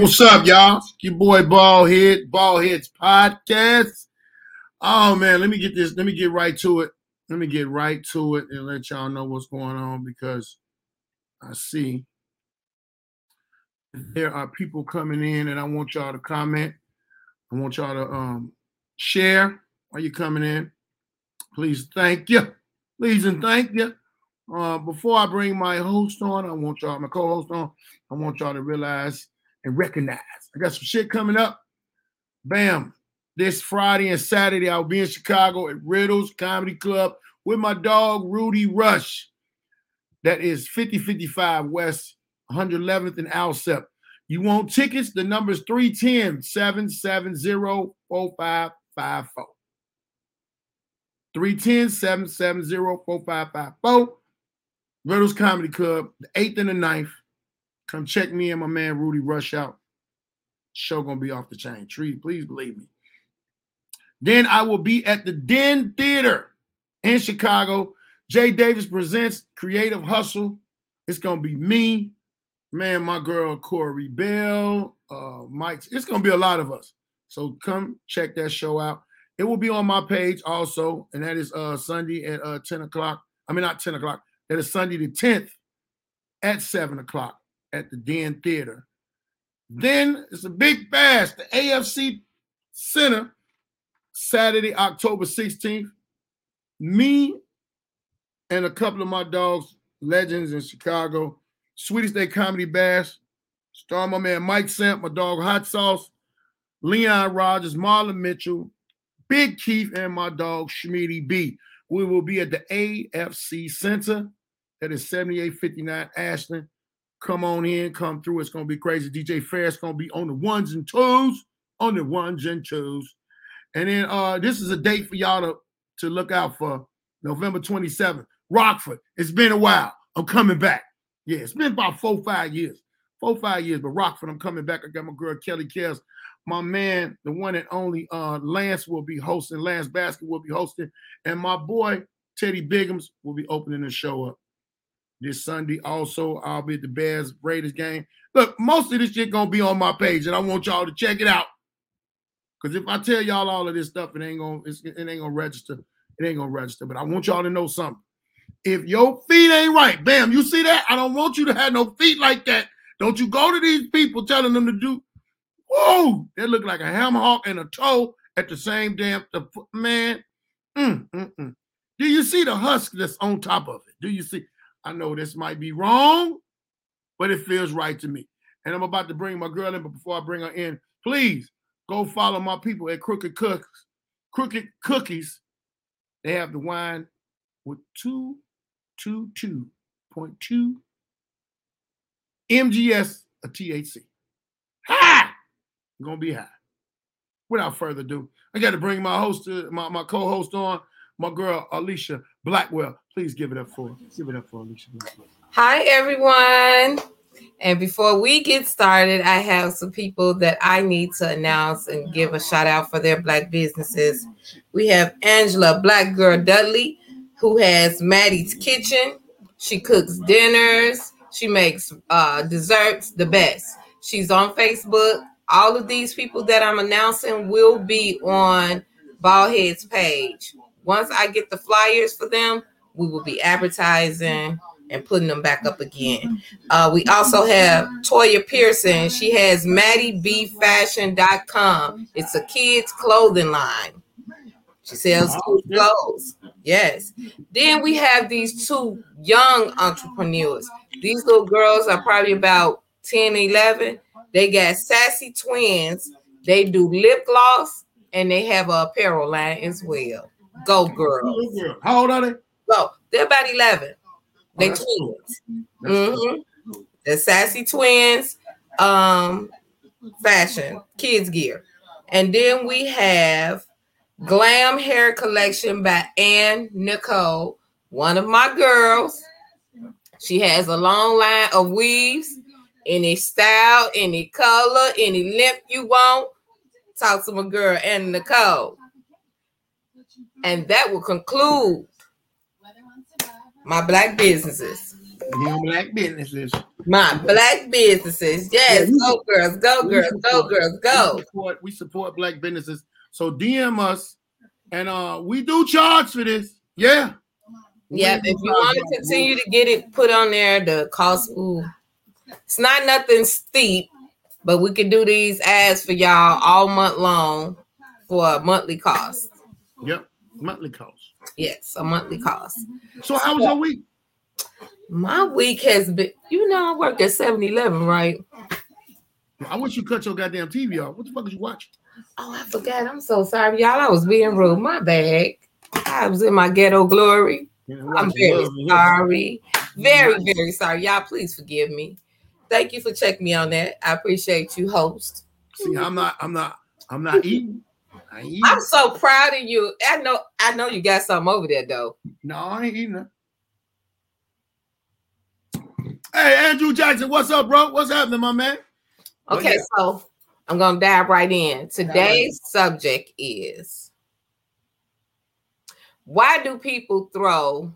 What's up, y'all? Your boy Ballhead, Ballheads Podcast. Oh man, let me get this. Let me get right to it. Let me get right to it and let y'all know what's going on because I see there are people coming in and I want y'all to comment. I want y'all to um share. Are you coming in? Please, thank you. Please and thank you. Uh, before I bring my host on, I want y'all, my co-host on, I want y'all to realize and recognize. I got some shit coming up. Bam. This Friday and Saturday, I'll be in Chicago at Riddles Comedy Club with my dog Rudy Rush. That is 5055 West 111th and Alsip. You want tickets? The number is 310 770 4554. 310 770 4554. Riddles Comedy Club, the 8th and the 9th. Come check me and my man Rudy Rush out. Show gonna be off the chain. Tree, please believe me. Then I will be at the Den Theater in Chicago. Jay Davis presents Creative Hustle. It's gonna be me, man, my girl Corey Bell, uh, Mike. It's gonna be a lot of us. So come check that show out. It will be on my page also, and that is uh Sunday at uh 10 o'clock. I mean, not 10 o'clock. That is Sunday the 10th at 7 o'clock at the Den Theater. Then it's a big bash, the AFC Center, Saturday, October 16th. Me and a couple of my dogs, legends in Chicago, Sweetest Day Comedy Bash, star my man Mike Samp, my dog Hot Sauce, Leon Rogers, Marlon Mitchell, Big Keith, and my dog Schmitty B. We will be at the AFC Center. That is 7859 Ashland. Come on in, come through. It's gonna be crazy. DJ Fair's gonna be on the ones and twos, on the ones and twos. And then uh this is a date for y'all to, to look out for November 27th. Rockford. It's been a while. I'm coming back. Yeah, it's been about four, five years. Four, five years, but Rockford, I'm coming back. I got my girl Kelly Kells. My man, the one and only uh Lance will be hosting, Lance Basket will be hosting, and my boy Teddy Biggums will be opening the show up this Sunday. Also, I'll be at the Bears Raiders game. Look, most of this shit gonna be on my page, and I want y'all to check it out. Because if I tell y'all all of this stuff, it ain't gonna it ain't gonna register. It ain't gonna register. But I want y'all to know something. If your feet ain't right, bam, you see that? I don't want you to have no feet like that. Don't you go to these people telling them to do. Whoa, they look like a ham hock and a toe at the same damn man. Mm, mm, mm. Do you see the husk that's on top of it? Do you see? I know this might be wrong, but it feels right to me. And I'm about to bring my girl in, but before I bring her in, please go follow my people at Crooked Cooks, Crooked Cookies. They have the wine with two, two, two point two MGS a THC. High! Gonna be high. Without further ado, I got to bring my host, to, my, my co-host on, my girl Alicia Blackwell. Please give it up for give it up for Alicia Blackwell. Hi everyone. And before we get started, I have some people that I need to announce and give a shout out for their black businesses. We have Angela Black Girl Dudley, who has Maddie's Kitchen. She cooks dinners. She makes uh, desserts the best. She's on Facebook. All of these people that I'm announcing will be on Ballhead's page. Once I get the flyers for them, we will be advertising and putting them back up again. Uh, we also have Toya Pearson. She has MaddieBFashion.com. It's a kids' clothing line. She sells clothes. Yes. Then we have these two young entrepreneurs. These little girls are probably about 10, 11. They got sassy twins. They do lip gloss and they have a apparel line as well. Go girls. How old are they? Go. They're about 11. They twins. Mm-hmm. The sassy twins, um, fashion, kids gear. And then we have Glam Hair Collection by Ann Nicole, one of my girls. She has a long line of weaves, any style, any color, any length you want. Talk to my girl, Ann Nicole. And that will conclude my black businesses. Your black businesses. My black businesses. Yes. Yeah, go girls. Go girls. Go girls. Go. We support, we support black businesses. So DM us, and uh, we do charge for this. Yeah. Yeah, If you want to continue to get it put on there, the cost. Ooh, it's not nothing steep, but we can do these ads for y'all all month long for a monthly cost. Yep. Monthly cost. Yes, a monthly cost. So how was your week? My week has been, you know, I worked at 7 Eleven, right? I wish you cut your goddamn TV off. What the fuck is you watching? Oh, I forgot. I'm so sorry, y'all. I was being rude. My bad. I was in my ghetto glory. Know, I'm very Love and Hip Hop. sorry. Very, very sorry. Y'all, please forgive me. Thank you for checking me on that. I appreciate you, host. See, I'm not, I'm not, I'm not eating. I. I'm so proud of you. I know, I know you got something over there though. No, I ain't eating. Hey, Andrew Jackson, what's up, bro? What's happening, my man? Okay, yeah. so I'm gonna dive right in. Today's subject is why do people throw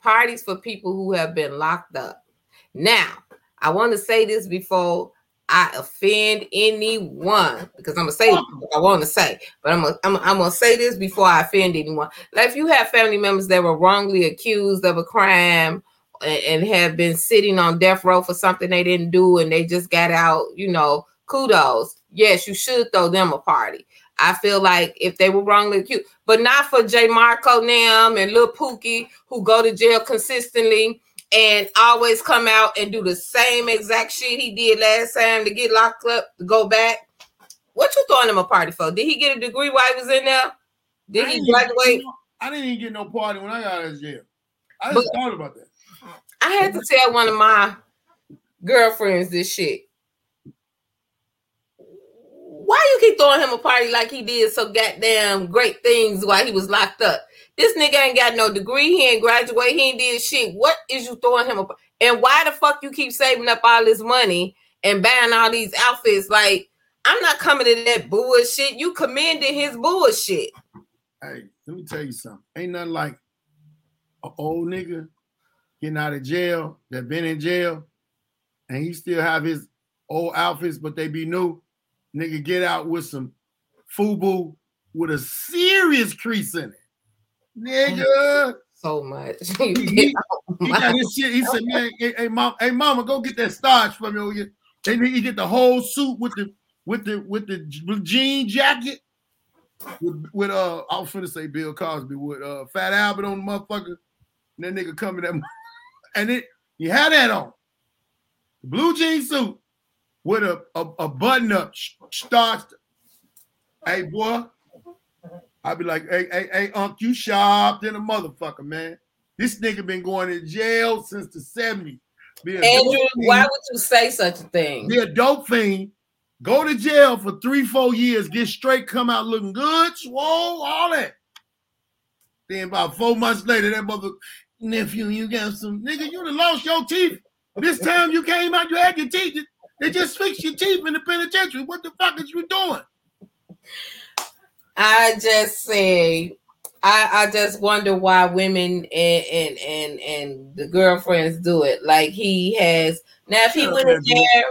parties for people who have been locked up? Now, I want to say this before I offend anyone because I'm gonna say what I want to say, but I'm gonna, I'm, I'm gonna say this before I offend anyone. Like if you have family members that were wrongly accused of a crime and, and have been sitting on death row for something they didn't do and they just got out, you know, kudos. Yes, you should throw them a party. I feel like if they were wrongly accused, but not for J. Marco Nam and Lil Pookie who go to jail consistently and always come out and do the same exact shit he did last time to get locked up to go back. What you throwing him a party for? Did he get a degree while he was in there? Did he graduate? I didn't even get no party when I got out of jail. I just thought about that. I had to tell one of my girlfriends this shit. Why you keep throwing him a party like he did so goddamn great things while he was locked up? This nigga ain't got no degree. He ain't graduate. He ain't did shit. What is you throwing him Up? And why the fuck you keep saving up all this money and buying all these outfits? Like, I'm not coming to that bullshit. You commended his bullshit. Hey, let me tell you something. Ain't nothing like an old nigga getting out of jail that been in jail, and he still have his old outfits, but they be new. Nigga get out with some FUBU with a serious crease in it. Nigga, So much. he, he- he got his shit. He said, "Man, hey, hey, mom, hey, mama, go get that starch for me." over here." And then he get the whole suit with the with the with the j- jean jacket with, with uh, I was finna say Bill Cosby with uh, Fat Albert on the motherfucker. And that nigga come in that, and it he had that on, blue jean suit with a a, a button up starched. Hey boy, I'd be like, hey, hey, hey, Unc, you sharp than a motherfucker, man. This nigga been going to jail since the 70s. Andrew, why would you say such a thing? Be a dope fiend. Go to jail for three, four years, get straight, come out looking good, swole, all that. Then about four months later, that mother nephew, you got some nigga, you done lost your teeth. This time you came out, you had your teeth. They just fixed your teeth in the penitentiary. What the fuck is you doing? I just say, I, I just wonder why women and, and and and the girlfriends do it. Like he has now, if he went in there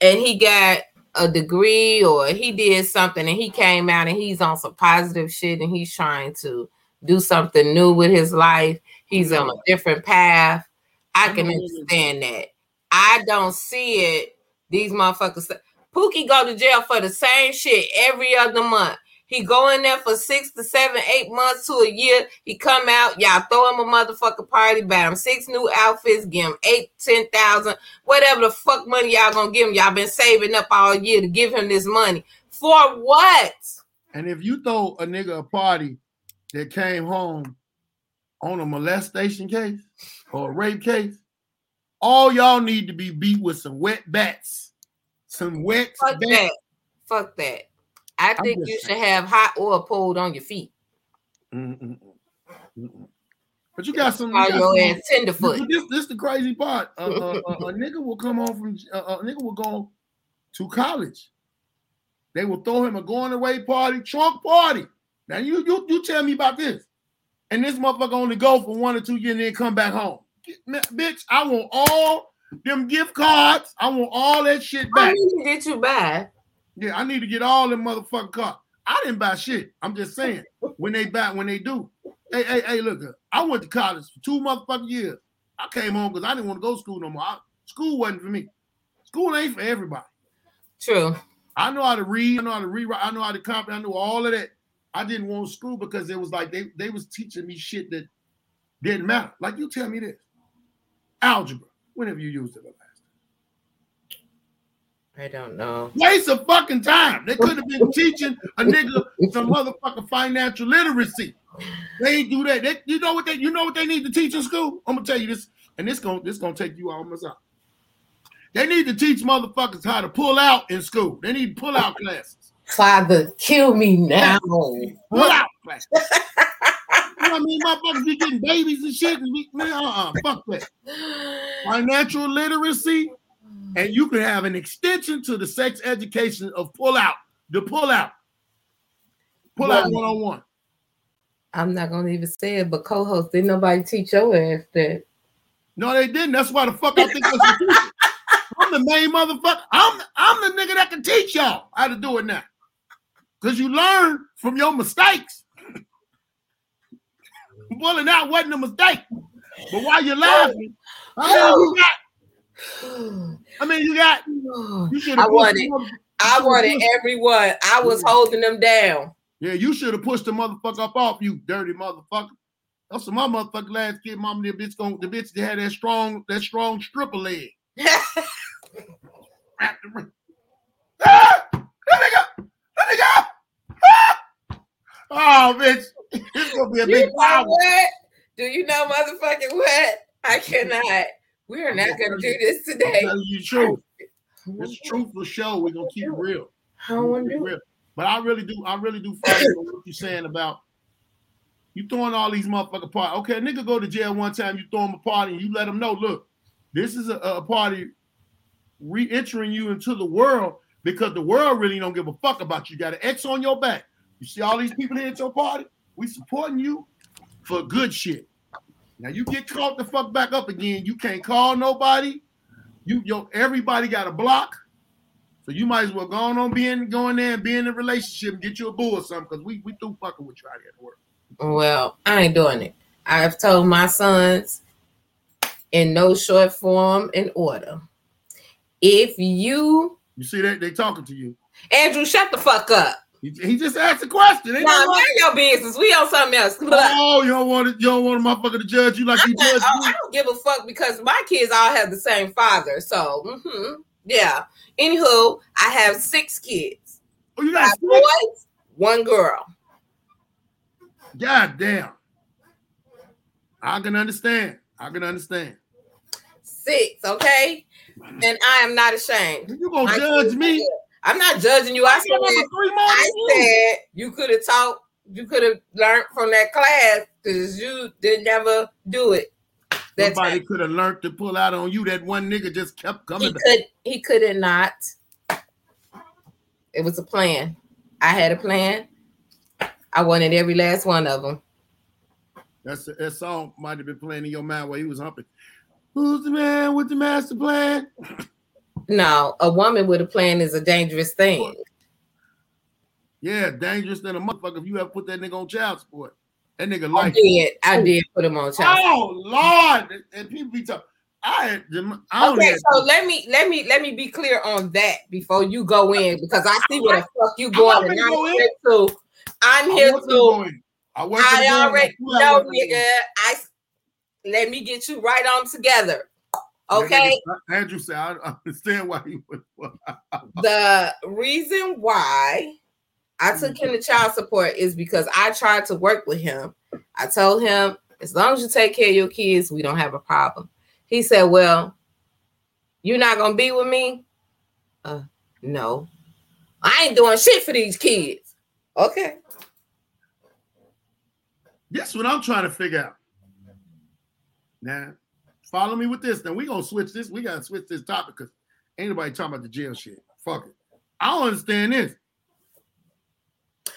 and he got a degree or he did something and he came out and he's on some positive shit and he's trying to do something new with his life. He's on a different path. I can women- understand that. I don't see it. These motherfuckers. Pookie go to jail for the same shit every other month. He go in there for six to seven, eight months to a year. He come out, y'all throw him a motherfucking party, buy him six new outfits, give him eight, ten thousand, whatever the fuck money y'all gonna give him. Y'all been saving up all year to give him this money for what? And if you throw a nigga a party that came home on a molestation case or a rape case, all y'all need to be beat with some wet bats. Some wet Fuck bats. that. Fuck that. I think you saying. should have hot oil poured on your feet. Mm-mm. But you got some. you Call got your some- ass tenderfoot. But This, this the crazy part. Uh, uh, uh, a nigga will come home from uh, a nigga will go to college. They will throw him a going away party, trunk party. Now you you you tell me about this. And this motherfucker only go for one or two years and then come back home. Get- man, bitch, I want all them gift cards. I want all that shit How back. many did you buy? Yeah, I need to get all them motherfucking. I didn't buy shit. I'm just saying when they buy, when they do. Hey, hey, hey, look, I went to college for two motherfucking years. I came home because I didn't want to go to school no more. I- school wasn't for me. School ain't for everybody. True. I know how to read. I know how to rewrite. I know how to copy. I know all of that. I didn't want school because it was like they, they was teaching me shit that didn't matter. Like you tell me this. Algebra. whenever you used it? I don't know. Waste of fucking time. They could have been teaching a nigga some motherfucking financial literacy. They ain't do that. They, you know what they you know what they need to teach in school? I'm gonna tell you this, and this gonna this gonna take you almost out. They need to teach motherfuckers how to pull out in school. They need pull out classes. Father, kill me now. Pull out classes. you know what I mean? Motherfuckers be getting babies and shit. And be, man, uh-uh, fuck that. Financial literacy, and you can have an extension to the sex education of pull out. The pull out. Pull out Right. one on one. I'm not gonna even say it, but co-host, didn't nobody teach your ass that? No, they didn't. That's why the fuck i think i'm the main motherfucker. I'm I'm the nigga that can teach y'all how to do it now. Cause you learn from your mistakes. Pulling out wasn't a mistake. But while you're laughing, I mean you got, I mean you got you should I wanted- I wanted everyone. I was holding them down. Yeah, you should have pushed the motherfucker up off you, dirty motherfucker. That's what my motherfucker last kid, mama, the bitch going the bitch that had that strong, that strong stripper leg. Wrapped around- Ah! Let me go! Let me go! Ah! Oh, bitch. It's gonna be a you big problem. what? Do you know motherfucking what? I cannot. We are not gonna do this today. Tell you the truth. It's truth for sure. We're gonna keep it real. I don't want to do real. But I really do, I really do what you're saying about you throwing all these motherfucker party. Okay, a nigga go to jail one time, you throw him a party, and you let him know, look, this is a, a party re-entering you into the world because the world really don't give a fuck about you. You got an X on your back. You see all these people here at your party? We supporting you for good shit. Now you get caught the fuck back up again. You can't call nobody. You yo, everybody got a block. So you might as well go on, on being going there and be in a relationship and get you a boo or something because we we through fucking with you out here at work. Well, I ain't doing it. I've told my sons in no short form and order. If you, You see that they talking to you. Andrew, shut the fuck up. He, he just asked a question. Ain't Nah, no mind your business. We on something else. Look, Oh, you don't want it, you don't want a motherfucker to judge you like I'm you not- judge oh, I don't give a fuck because my kids all have the same father. So, mm-hmm, yeah. Anywho, I have six kids. Oh, you Five got six? boys, one girl. God damn. I can understand. I can understand. Six, okay? And I am not ashamed. You gonna My judge kids- me? I'm not judging you. I I said three more I you. said you could have taught, you could have learned from that class because you did never do it. That Somebody time. could have learned to pull out on you. That one nigga just kept He coming. back. could he could have not. It was a plan. I had a plan. I wanted every last one of them. That's that song might have been playing in your mind while he was humping. Who's the man with the master plan? No, a woman with a plan is a dangerous thing. Yeah, dangerous than a motherfucker if you ever put that nigga on child support. That nigga I like did. I did put him on child. Oh Lord, and people be talking. I. I Okay, have- so let me let me let me be clear on that before you go in because I see where the fuck you going and gonna go I'm in. here too. I'm here to too. I, I already I know, want to go in? nigga. I let me get you right on together. Okay. Andrew said, I understand why he would. the reason why I took him to child support is because I tried to work with him. I told him, as long as you take care of your kids, we don't have a problem. He said, Well, you're not gonna be with me? Uh no. I ain't doing shit for these kids. Okay. That's what I'm trying to figure out. Now, follow me with this. Then we gonna switch this. We gotta switch this topic because ain't nobody talking about the jail shit. Fuck it. I don't understand this.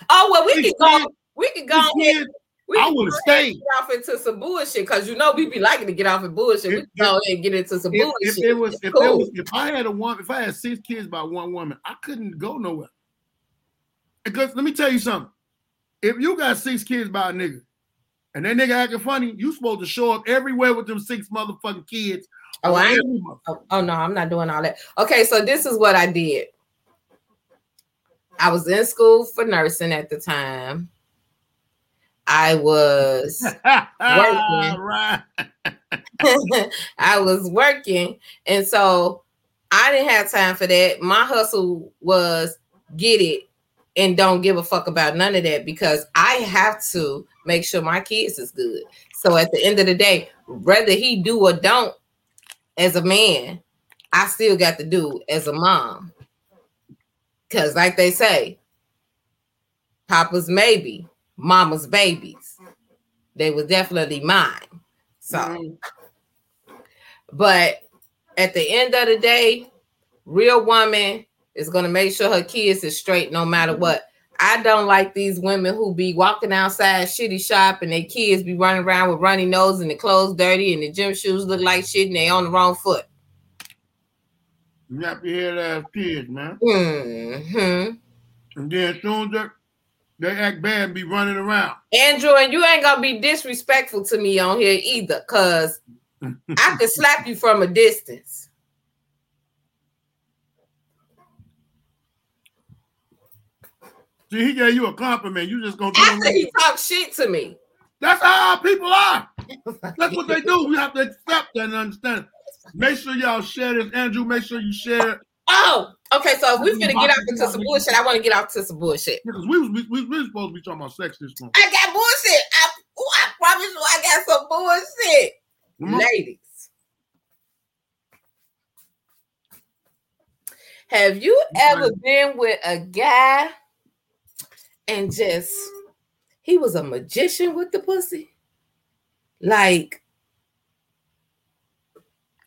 Oh well, we can go. We can go ahead. We I can would go have stayed. Get off into some bullshit because you know we'd be liking to get off in bullshit. We can go ahead and get into some If, bullshit. if it was, if cool. was, if I had a one, if I had six kids by one woman, I couldn't go nowhere. Because let me tell you something. If you got six kids by a nigga, and that nigga acting funny, you supposed to show up everywhere with them six motherfucking kids. oh, I ain't Every mother- Oh, oh, no, I'm not doing all that. Okay, so this is what I did. I was in school for nursing at the time. I was right. I was working, and so I didn't have time for that. My hustle was get it and don't give a fuck about none of that because I have to make sure my kids is good. So at the end of the day, whether he do or don't, as a man, I still got to do as a mom. Cause like they say, Papa's maybe, Mama's babies. They were definitely mine. So Mhm. but at the end of the day, real woman is gonna make sure her kids is straight no matter what. I don't like these women who be walking outside shitty shop and their kids be running around with runny nose and the clothes dirty and the gym shoes look like shit and they on the wrong foot. Nappy head ass kids, man. hmm And then as soon as they, they act bad and be running around. Andrew, and you ain't gonna be disrespectful to me on here either, cause I could slap you from a distance. See, he gave you a compliment. You just gonna do After he talks shit to me. That's how people are. That's what they do. We have to accept that and understand. Make sure y'all share this, Andrew. Make sure you share it Oh, okay. So if we're gonna get off into some bullshit, I want to get off to some bullshit. because we was we, we, we was supposed to be talking about sex this month. I got bullshit. I, ooh, I promise you, I got some bullshit, on. ladies. Have you ever been with a guy and just he was a magician with the pussy? Like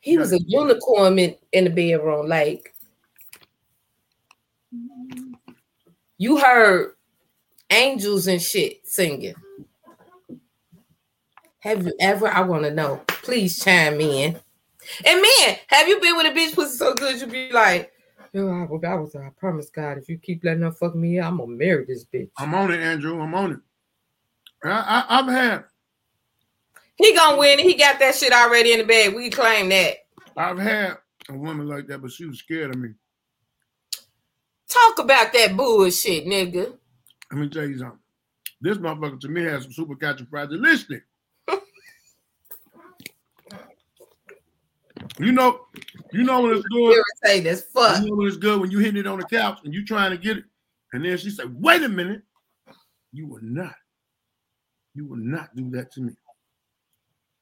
he was a unicorn in, in the bedroom. Like you heard angels and shit singing. Have you ever? I want to know. Please chime in. And man, have you been with a bitch pussy so good you be like, yo, I, I was, I promise God, if you keep letting her fuck me, I'm gonna marry this bitch. I'm on it, Andrew. I'm on it. I, I, I've had He gonna win. He got that shit already in the bag. We claim that. I've had a woman like that, but she was scared of me. Talk about that bullshit, nigga. Let me tell you something. This motherfucker to me has some super fragilistic. You know, you know when it's good. Irritating as fuck. You know when it's good when you hitting it on the couch and you trying to get it, and then she said, "Wait a minute, you will not, you will not do that to me.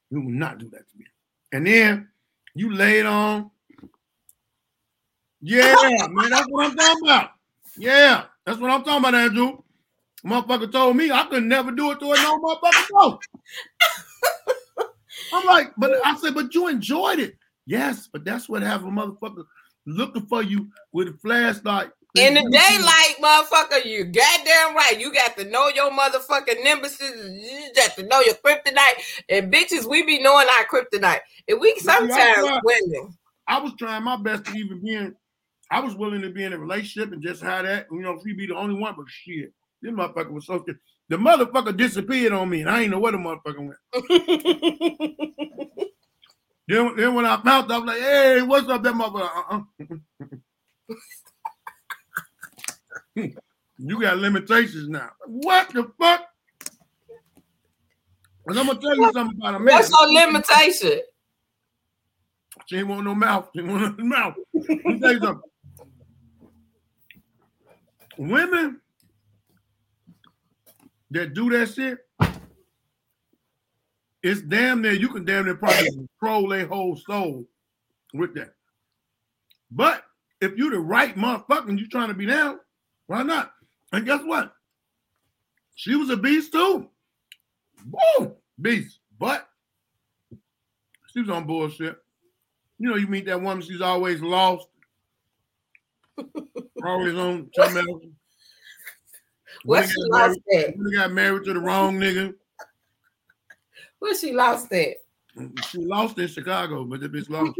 You will not do that to me." And then you lay it on. Yeah, man, that's what I'm talking about. Yeah, that's what I'm talking about, Andrew. Motherfucker told me I could never do it to a no motherfucker no. I'm like, but I said, but you enjoyed it. Yes, but that's what have a motherfucker looking for you with a flashlight. In the daylight, motherfucker, you goddamn right. You got to know your motherfucking nemesis. You got to know your kryptonite. And bitches, we be knowing our kryptonite. And we sometimes right. women. I was trying my best to even be in. I was willing to be in a relationship and just have that. You know, she be the only one, but shit, this motherfucker was so scared. The motherfucker disappeared on me, and I ain't know where the motherfucker went. Then, then when I found, out, I was like, "Hey, what's up, that motherfucker?" Uh-uh. you got limitations now. What the fuck? And I'm gonna tell you something about a man. What's your limitation? She ain't want no mouth. She ain't want no mouth. Let me tell you something. Women that do that shit, it's damn near you can damn near probably control their whole soul with that. But if you the right motherfucker and you trying to be down, why not? And guess what? She was a beast too. Boom, beast. But she was on bullshit. You know, you meet that woman, she's always lost. always on something else. What's she lost at? got married to the wrong nigga. Where she lost at? She lost in Chicago, but the bitch lost.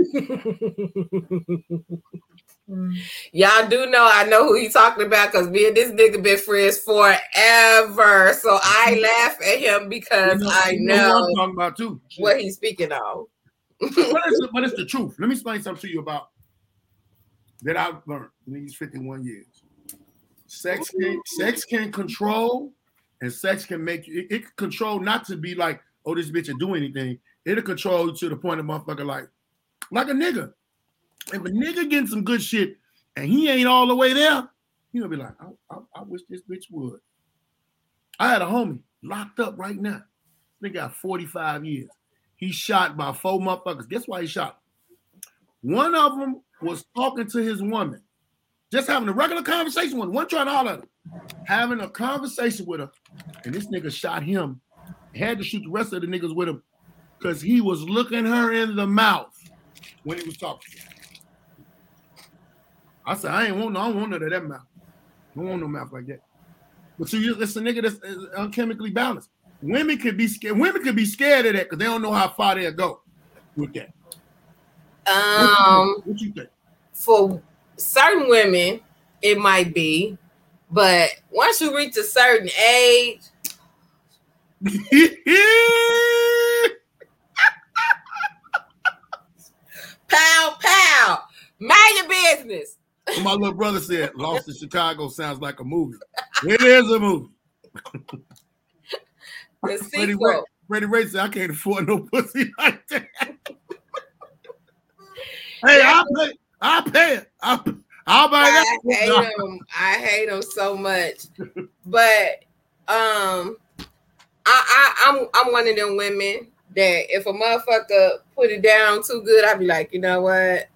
Y'all do know I know who he talking about because me and this nigga been friends forever. So I laugh at him because You I you what know talking about too. what he's speaking of. but, it's the, but it's the truth. Let me explain something to you about that I've learned in these 51 years. Sex can sex can control, and sex can make you. It, it control not to be like, oh, this bitch will do anything. It'll control you to the point of motherfucker like, like a nigga. If a nigga getting some good shit and he ain't all the way there, he gonna be like, I, I, I wish this bitch would. I had a homie locked up right now. They got 45 years. He shot by four motherfuckers. Guess why he shot? One of them was talking to his woman, just having a regular conversation with him. one trying holler at her, having a conversation with her, and this nigga shot him. Had to shoot the rest of the niggas with him because he was looking her in the mouth when he was talking. I said, I ain't want no, I don't want none of that mouth. I don't want no mouth like that. But see, it's a nigga that's uh, unchemically balanced. Women could be scared. Women could be scared of that because they don't know how far they'll go with that. Um, what you think? for certain women, it might be, but once you reach a certain age, pow pow, mind your business. My little brother said, "Lost in Chicago sounds like a movie. It is a movie." The Freddie Ray. Freddie Ray said, "I can't afford no pussy like that." hey, I'll pay. I'll pay it. I'll, I'll buy I hate him. I hate him so much. But um, I, I I'm I'm one of them women that if a motherfucker put it down too good, I'd be like, you know what?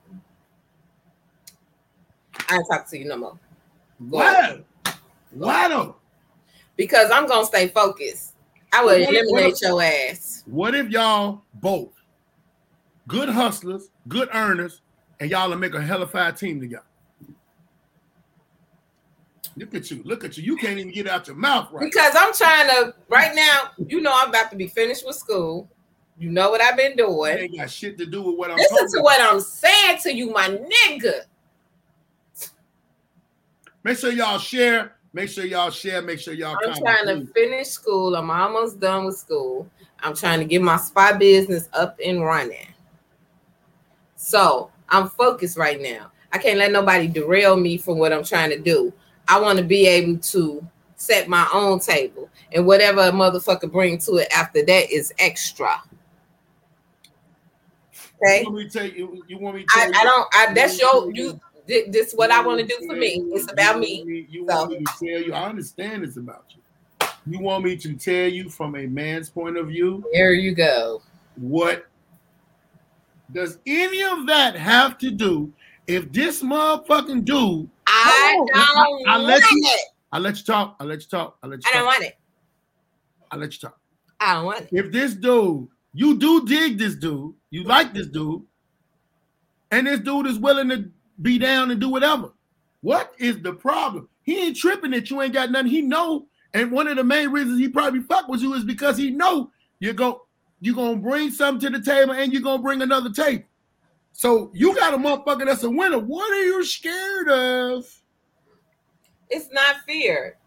I ain't talk to you no more Why? Why though? because I'm gonna stay focused. I would What eliminate if- your ass. What if y'all both good hustlers, good earners, and y'all will make a hell of hellified team together? Look at you. Look at you. You can't even get out your mouth right. Because I'm trying to right now. You know, I'm about to be finished with school. You know what I've been It doing. ain't got shit to do with what I'm Listen to what I'm saying to you, my nigga. Make sure y'all share. Make sure y'all share. Make sure y'all. I'm trying to finish school. I'm almost done with school. I'm trying to get my spy business up and running. So I'm focused right now. I can't let nobody derail me from what I'm trying to do. I want to be able to set my own table, and whatever a motherfucker bring to it after that is extra. Okay. You want me to tell you? You want me to tell I, you? I don't. I that's your you. thi- This what I want to do for me. It's about me. You want me to tell you? I understand it's about you. You want me to tell you from a man's point of view There you go. what does any of that have to do if this motherfucking dude? I Oh, don't I- I let want you- it. I let you talk. I let you talk. I let you I don't want it. I let you talk. I don't want it. If this dude, you do dig this dude, you like this dude, and this dude is willing to be down and do whatever. What is the problem? He ain't tripping that you ain't got nothing. He know, and one of the main reasons he probably fuck with you is because he know you're go you're gonna bring something to the table and you're gonna bring another table. So you got a motherfucker that's a winner. What are you scared of? It's not fear.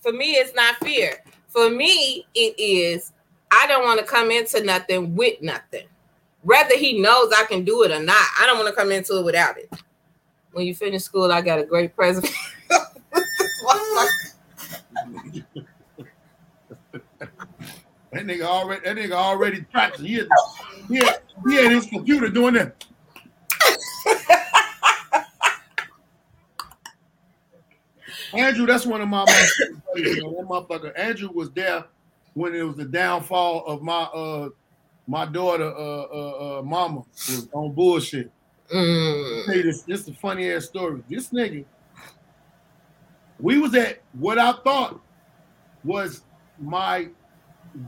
For me, it's not fear. For me, it is I don't want to come into nothing with nothing. Whether he knows I can do it or not, I don't want to come into it without it. When you finish school, I got a great present. That nigga already that nigga already practicing. He had, he had, he had his computer doing that. Andrew, that's one of my motherfucking buddies, you know, that motherfucker. Andrew was there when it was the downfall of my uh my daughter uh uh, uh mama was on bullshit. Mm. You this, this is a funny ass story. This nigga, we was at what I thought was my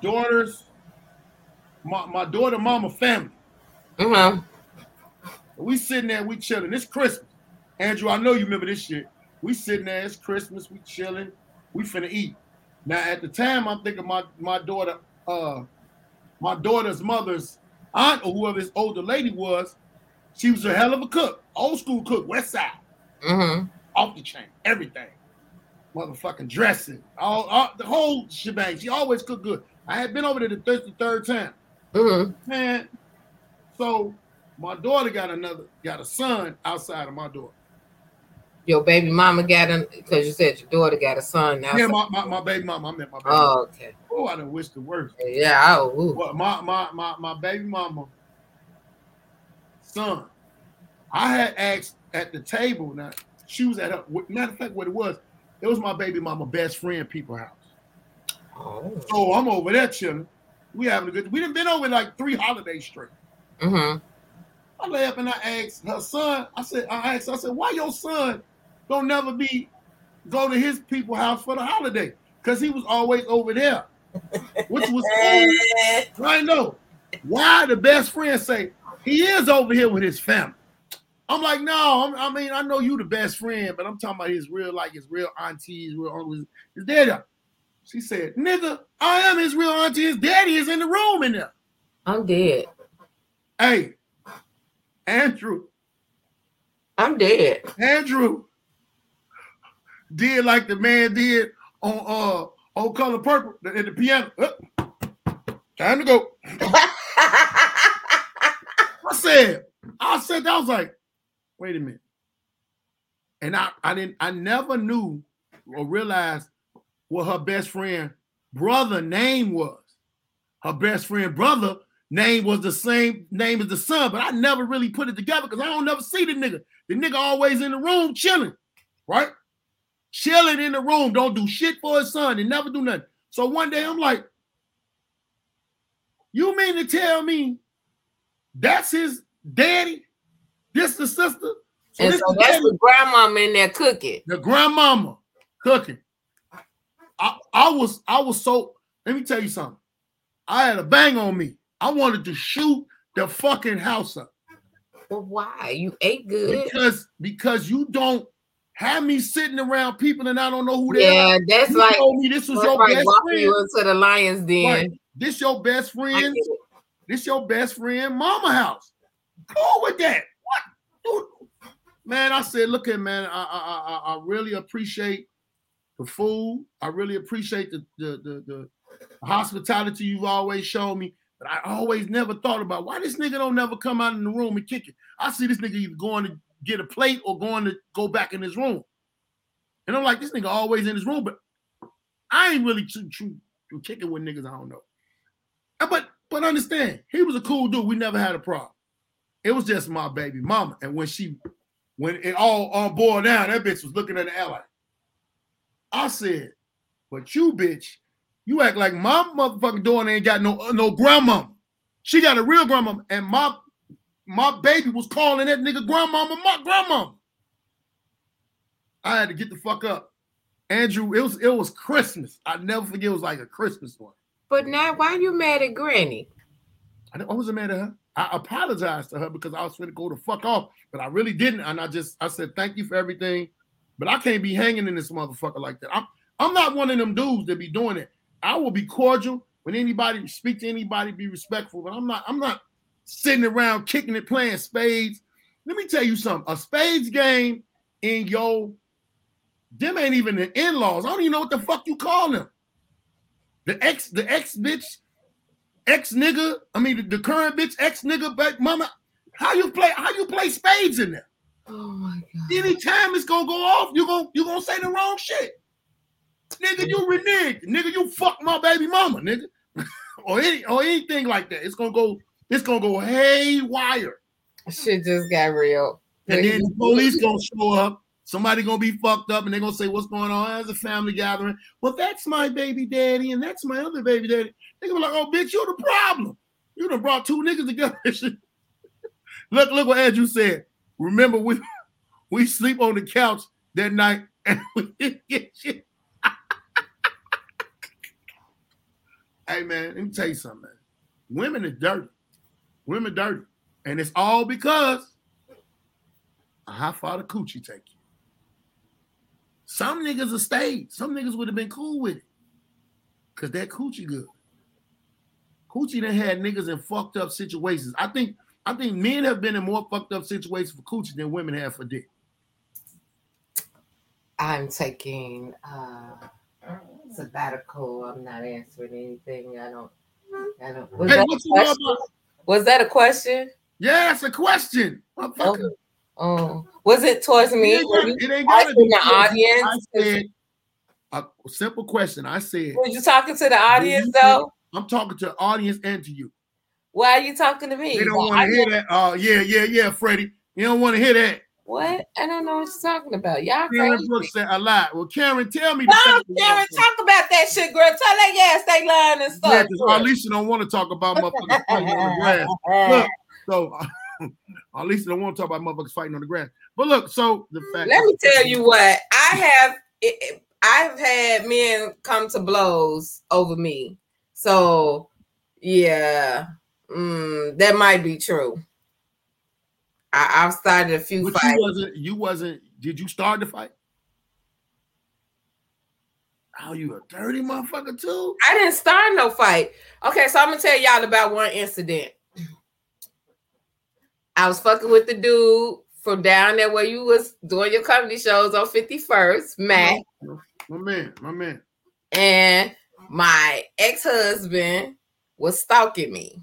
daughter's my, my daughter mama family. Mhm. We sitting there, we chilling. It's Christmas. Andrew, I know you remember this shit. We sitting there, it's Christmas, we chilling, we finna eat. Now at the time, I'm thinking my my daughter uh my daughter's mother's aunt or whoever this older lady was, she was a hell of a cook, old school cook, West Side, Mm-hmm. off the chain, everything, motherfucking dressing, all, all the whole shebang. She always cooked good. I had been over there the third, the third time, Mm-hmm. man. So my daughter got another, got a son outside of my daughter. Your baby mama got him because you said your daughter got a son now. Yeah, my, my, my baby mama. I met my baby. Mama. Oh, okay. Oh, I done wish the worst. Yeah. Oh, ooh. Well, my, my my my baby mama son. I had asked at the table. Now she was at her. Matter of fact, what it was, it was my baby mama best friend people house. Oh. So I'm over there chilling. We having a good. We done been over like three holidays straight. Mm-hmm. I lay up and I asked her son. I said, I asked. I said, why your son don't never be go to his people house for the holiday? Because he was always over there, which was cool. I know. Why the best friend say he is over here with his family? I'm like, no, I'm, I mean, I know you the best friend, but I'm talking about his real, like his real auntie, his real uncle, his daddy. She said, nigga, I am his real auntie. His daddy is in the room in there. I'm dead. Hey, Andrew, I'm dead. Andrew did like the man did on uh on color purple in the piano. Uh, time to go. I said, I said, I was like, wait a minute. And I, I didn't, I never knew or realized what her best friend brother name was. Her best friend brother name was the same name as the son, but I never really put it together because I don't never see the nigga. The nigga always in the room chilling, right? Chilling in the room, don't do shit for his son and never do nothing. So one day I'm like, you mean to tell me that's his daddy? This the sister? So and this so the that's daddy? the grandmama in there cooking. the grandmama cooking. I, I was I was so let me tell you something. I had a bang on me. I wanted to shoot the fucking house up But why? You ate good. because because you don't have me sitting around people and I don't know who they are. Yeah, that's You like told me this was your like best friend. you into the lion's den. This your best friend. This your best friend mama house. Cool with that. What? Dude. Man, I said, look at man, I, I I I really appreciate the food. I really appreciate the the the, the hospitality you've always shown me. But I always never thought about why this nigga don't never come out in the room and kick it. I see this nigga either going to get a plate or going to go back in his room. And I'm like, this nigga always in his room, but I ain't really too true to kicking with niggas I don't know. Uh, But but understand, he was a cool dude. We never had a problem. It was just my baby mama. And when she, when it all all boiled down, that bitch was looking at the ally. I said, but you bitch, you act like my motherfucking daughter ain't got no no grandmama. She got a real grandma, and my my baby was calling that nigga grandmama my grandma. I had to get the fuck up. Andrew, it was it was Christmas. I never forget it was like a Christmas one. But now, why you mad at Granny? I, I wasn't mad at her. I apologized to her because I was going to go the fuck off, but I really didn't. And I just I said thank you for everything, but I can't be hanging in this motherfucker like that. I'm I'm not one of them dudes that be doing it. I will be cordial when anybody speak to anybody, be respectful, but I'm not I'm not sitting around kicking it playing spades. Let me tell you something. A spades game in your them ain't even the in-laws. I don't even know what the fuck you call them. The ex, the ex bitch, ex nigga. I mean, the, the current bitch, ex nigga, but mama. How you play? How you play spades in there? Oh my god. Anytime it's gonna go off, you gonna you gonna say the wrong shit. Nigga, you reneged. Nigga, you fuck my baby mama, nigga, or any or anything like that. It's gonna go. It's gonna go haywire. Shit just got real. And then the police gonna show up. Somebody gonna be fucked up, and they're gonna say, "What's going on?" As a family gathering. Well, that's my baby daddy, and that's my other baby daddy. They gonna be like, "Oh, bitch, you're the problem. You done brought two niggas together." look, look what Andrew said. Remember, we we sleep on the couch that night, and we didn't get shit. Hey man, let me tell you something, man. Women are dirty. Women dirty, and it's all because how far the coochie take you. Some niggas have stayed. Some niggas would have been cool with it. Cause that coochie good. Coochie done had niggas in fucked up situations. I think I think men have been in more fucked up situations for Coochie than women have for dick. I'm taking uh sabbatical. I'm not answering anything. I don't I don't was, Hey, that, a question? was that a question? Yeah, it's a question. Oh, motherfucker. Oh, was it towards It me? ain't got- it ain't gotta be the crazy. I audience? said a simple question. I said Were you talking to the audience though? I'm talking to the audience and to you. Why are you talking to me? They don't want to hear that. Oh, yeah, yeah, yeah, Freddie. You don't want to hear that. What? I don't know what you're talking about. Y'all Karen crazy. Brooks said a lot. Well, Karen, tell me No. Karen, talk about that shit, girl. Tell that yes, they lying and Yeah, stuff. because Alicia don't want to talk about motherfuckers fighting on the grass. Look, so Alicia don't want to talk about motherfuckers fighting on the grass. But look, so the fact. Let me tell you what I have. It- I've had men come to blows over me. So yeah, mm, that might be true. I, I've started a few But you wasn't. You wasn't. Did you start the fight? Oh, you a dirty motherfucker too? I didn't start no fight. Okay, so I'm gonna tell y'all about one incident. I was fucking with the dude from down there where you was doing your comedy shows on 51st, Mac. My man, my man. and my ex-husband was stalking me.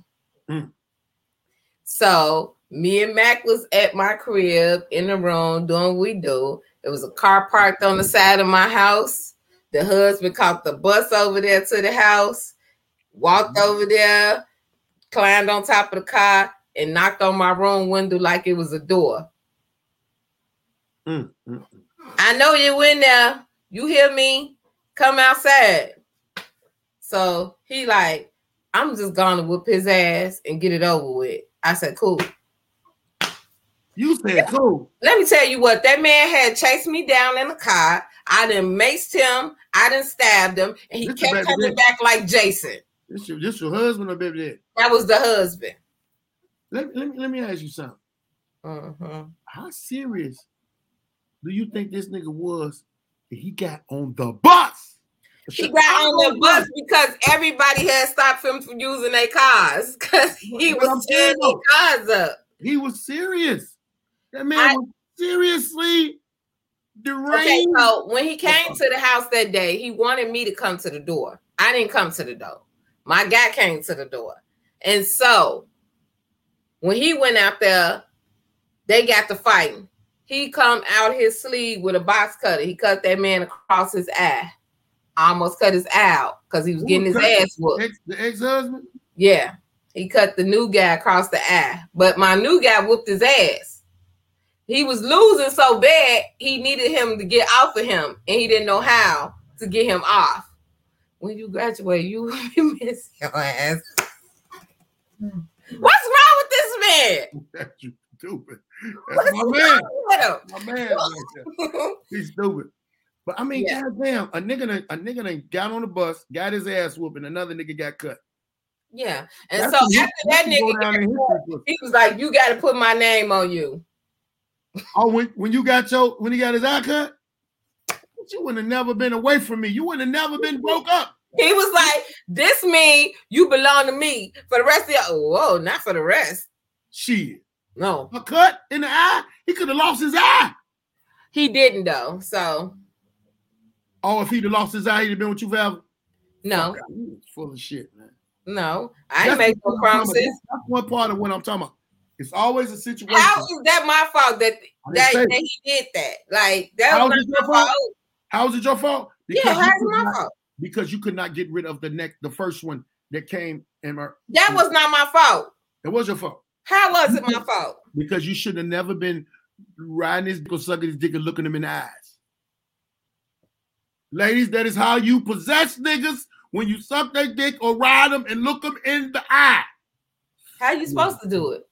Mm. So me and Mac was at my crib in the room doing what we do. There was a car parked on the side of my house. The husband caught the bus over there to the house, walked Mhm. over there, climbed on top of the car, and knocked on my room window like it was a door. Mm, mm, mm. I know you in there. You hear me? Come outside. So he like, I'm just gonna whoop his ass and get it over with. I said, cool. You said cool. Let me tell you what, that man had chased me down in the car. I didn't maced him, I didn't stabbed him, and he This kept coming back like Jason. This your, this your husband or baby dad? That was the husband. Let, let, me, let me ask you something. Mhm. How serious do you think this nigga was that he got on the bus? He got on the bus because everybody had stopped him from using their cars because he But was tearing cars up. He was serious. That man I- was seriously deranged. Okay, so when he came to the house that day, he wanted me to come to the door. I didn't come to the door. My guy came to the door. And so when he went out there, they got to fighting. He come out his sleeve with a box cutter. He cut that man across his eye. Almost cut his eye out because he was Who getting his ass whooped. Ex, the ex-husband? Yeah. He cut the new guy across the eye. But my new guy whooped his ass. He was losing so bad, he needed him to get off of him, and he didn't know how to get him off. When you graduate, you, miss your ass. What's wrong with this man? That's you stupid. What's That's my man. with My man. right there. him? He's stupid. But I mean, Yeah. goddamn, a nigga, done, a nigga done got on the bus, got his ass whooping, another nigga got cut. yeah. And That's so after that that's what go down nigga, he was like, You got to put my name on you. Oh, when, when you got your when he got his eye cut, you wouldn't have never been away from me. You wouldn't have never been broke up. He was like, This mean you belong to me for the rest of your. Whoa, not for the rest. Shit. No, A cut in the eye, he could have lost his eye. he didn't though. So Oh, if he'd have lost his eye, he'd have been with you forever. no, you full of shit, man. no, I ain't That's make no I'm talking about. promises. That's one part of what I'm talking about. It's always a situation. How is that my fault that that, that he did that? Like that How was it your fault? fault. How is it your fault? Yeah, you how is my not- fault? Because you could not get rid of the neck, the first one that came and That was not my fault. it was your fault. How was it my fault? Because you should have never been riding his dick or sucking his dick and looking him in the eyes. Ladies, that is how you possess niggas when you suck their dick or ride them and look them in the eye. How you supposed to do it?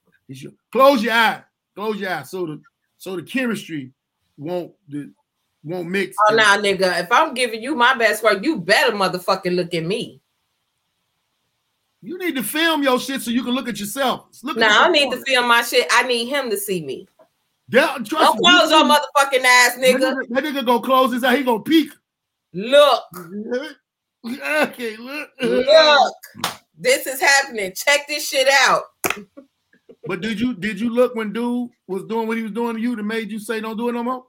Close your eye. Close your eye so the so the chemistry won't the, won't mix. Oh now, nigga, if I'm giving you my best work, you better motherfucking look at me. You need to film your shit so you can look at yourself. Look at Now I need to film my shit. I need him to see me. Yeah, trust Don't me, close your motherfucking ass, that nigga. nigga, that nigga gonna close his eye. He gonna peek. Look, okay, look. look. This is happening. Check this shit out. But did you did you look when dude was doing what he was doing to you that made you say don't do it no more?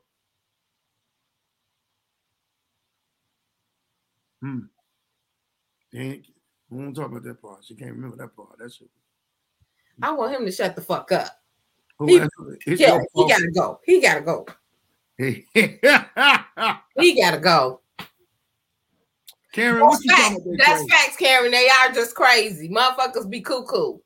Hmm. Dang, we won't talk about that part. She can't remember that part. That shit. I want him to shut the fuck up. Who He- asked her? It's Yeah, he gotta go. He gotta go. He gotta go. Karen, what That's you talking facts. about? That's crazy? facts, Karen. They are just crazy. Motherfuckers be cuckoo.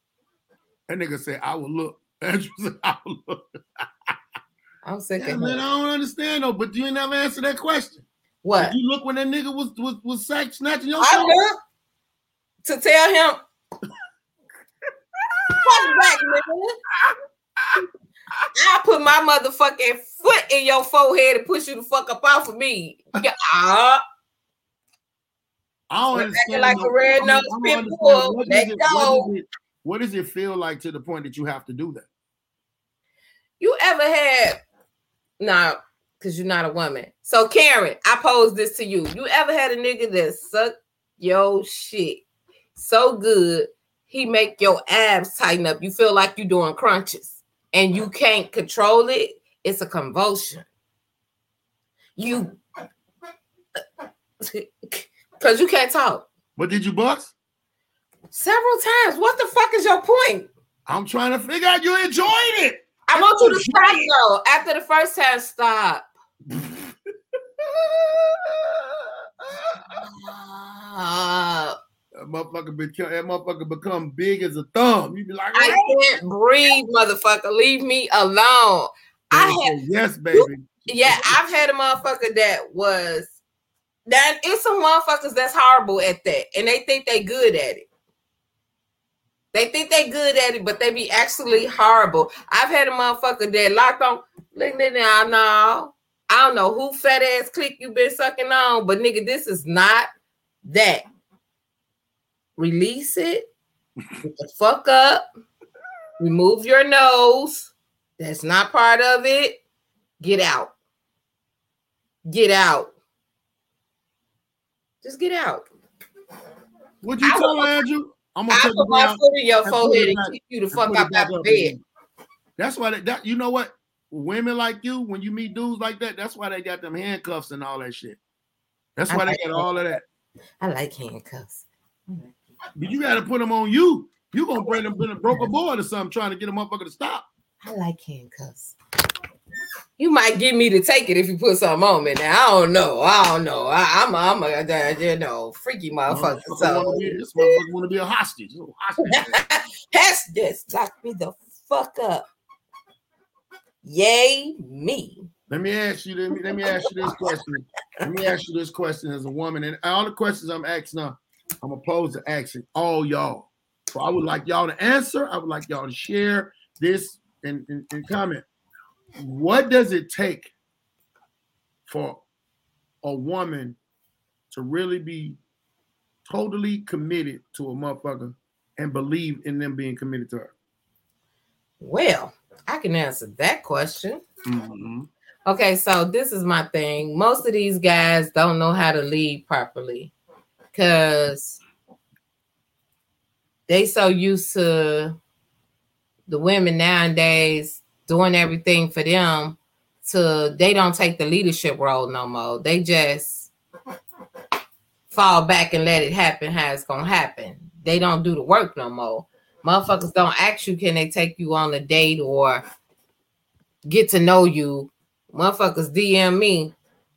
That nigga said, I will look. Andrew said, I will look. I'm sick Yeah, of man. I don't understand though, but you ain't never answered that question. What? Did you look when that nigga was was, was sack snatching your I look to tell him. Fuck back, nigga. I put my motherfucking foot in your forehead and push you the fuck up off of me. Yeah, ah. I don't Acting understand. like though. a red I don't- nosed I don't pit bull. What does it- What it, what does it feel like to the point that you have to do that? You ever had nah, because you're not a woman. So Karen, I pose this to you. You ever had a nigga that suck your shit so good he make your abs tighten up? You feel like you're doing crunches and you can't control it. It's a convulsion. You because you can't talk But did you bust? several times. What the fuck is your point? I'm trying to figure out you enjoying it. I want you to stop though. After the first time, stop. Uh, That motherfucker become that motherfucker become big as a thumb. You be like, I can't breathe, motherfucker. Leave me alone. I They have, yes, baby. yeah, I've had a motherfucker that was that. It's some motherfuckers that's horrible at that, and they think they good at it. They think they good at it, but they be actually horrible. I've had a motherfucker that locked on. Look now, no, I don't know who fat ass click you been sucking on, but nigga, this is not that. Release it. Get the fuck up. Remove your nose. That's not part of it. Get out. Get out. Just get out. What'd you I tell will- her, Andrew? I'm gonna take put my foot in your and put it forehead and back- kick you the fuck out back the up bed. again. That's why they, that you know what women like you when you meet dudes like that. That's why they got them handcuffs and all that shit. That's I why they like got all of that. I like handcuffs. But you got to put them on you. You gonna bring them in a broke a board or something, trying to get a motherfucker to stop. I like handcuffs. You might get me to take it if you put something on me. Now I don't know. I don't know. I, I'm a, I'm a uh, you know freaky motherfucker. Motherfucker So wanna be- this motherfucker want to be a hostage. A hostage. That's just lock me the fuck up. Yay, me. Let me ask you. Let me, let me ask you this question. Let me ask you this question as a woman, and all the questions I'm asking, now, I'm opposed to asking all y'all. So I would like y'all to answer. I would like y'all to share this and, and, and comment. What does it take for a woman to really be totally committed to a motherfucker and believe in them being committed to her? Well, I can answer that question. Mhm. Okay, so this is my thing. Most of these guys don't know how to lead properly because they so used to the women nowadays doing everything for them to they don't take the leadership role no more. They just fall back and let it happen how it's gonna happen. They don't do the work no more. Motherfuckers don't ask you, can they take you on a date or get to know you motherfuckers DM me,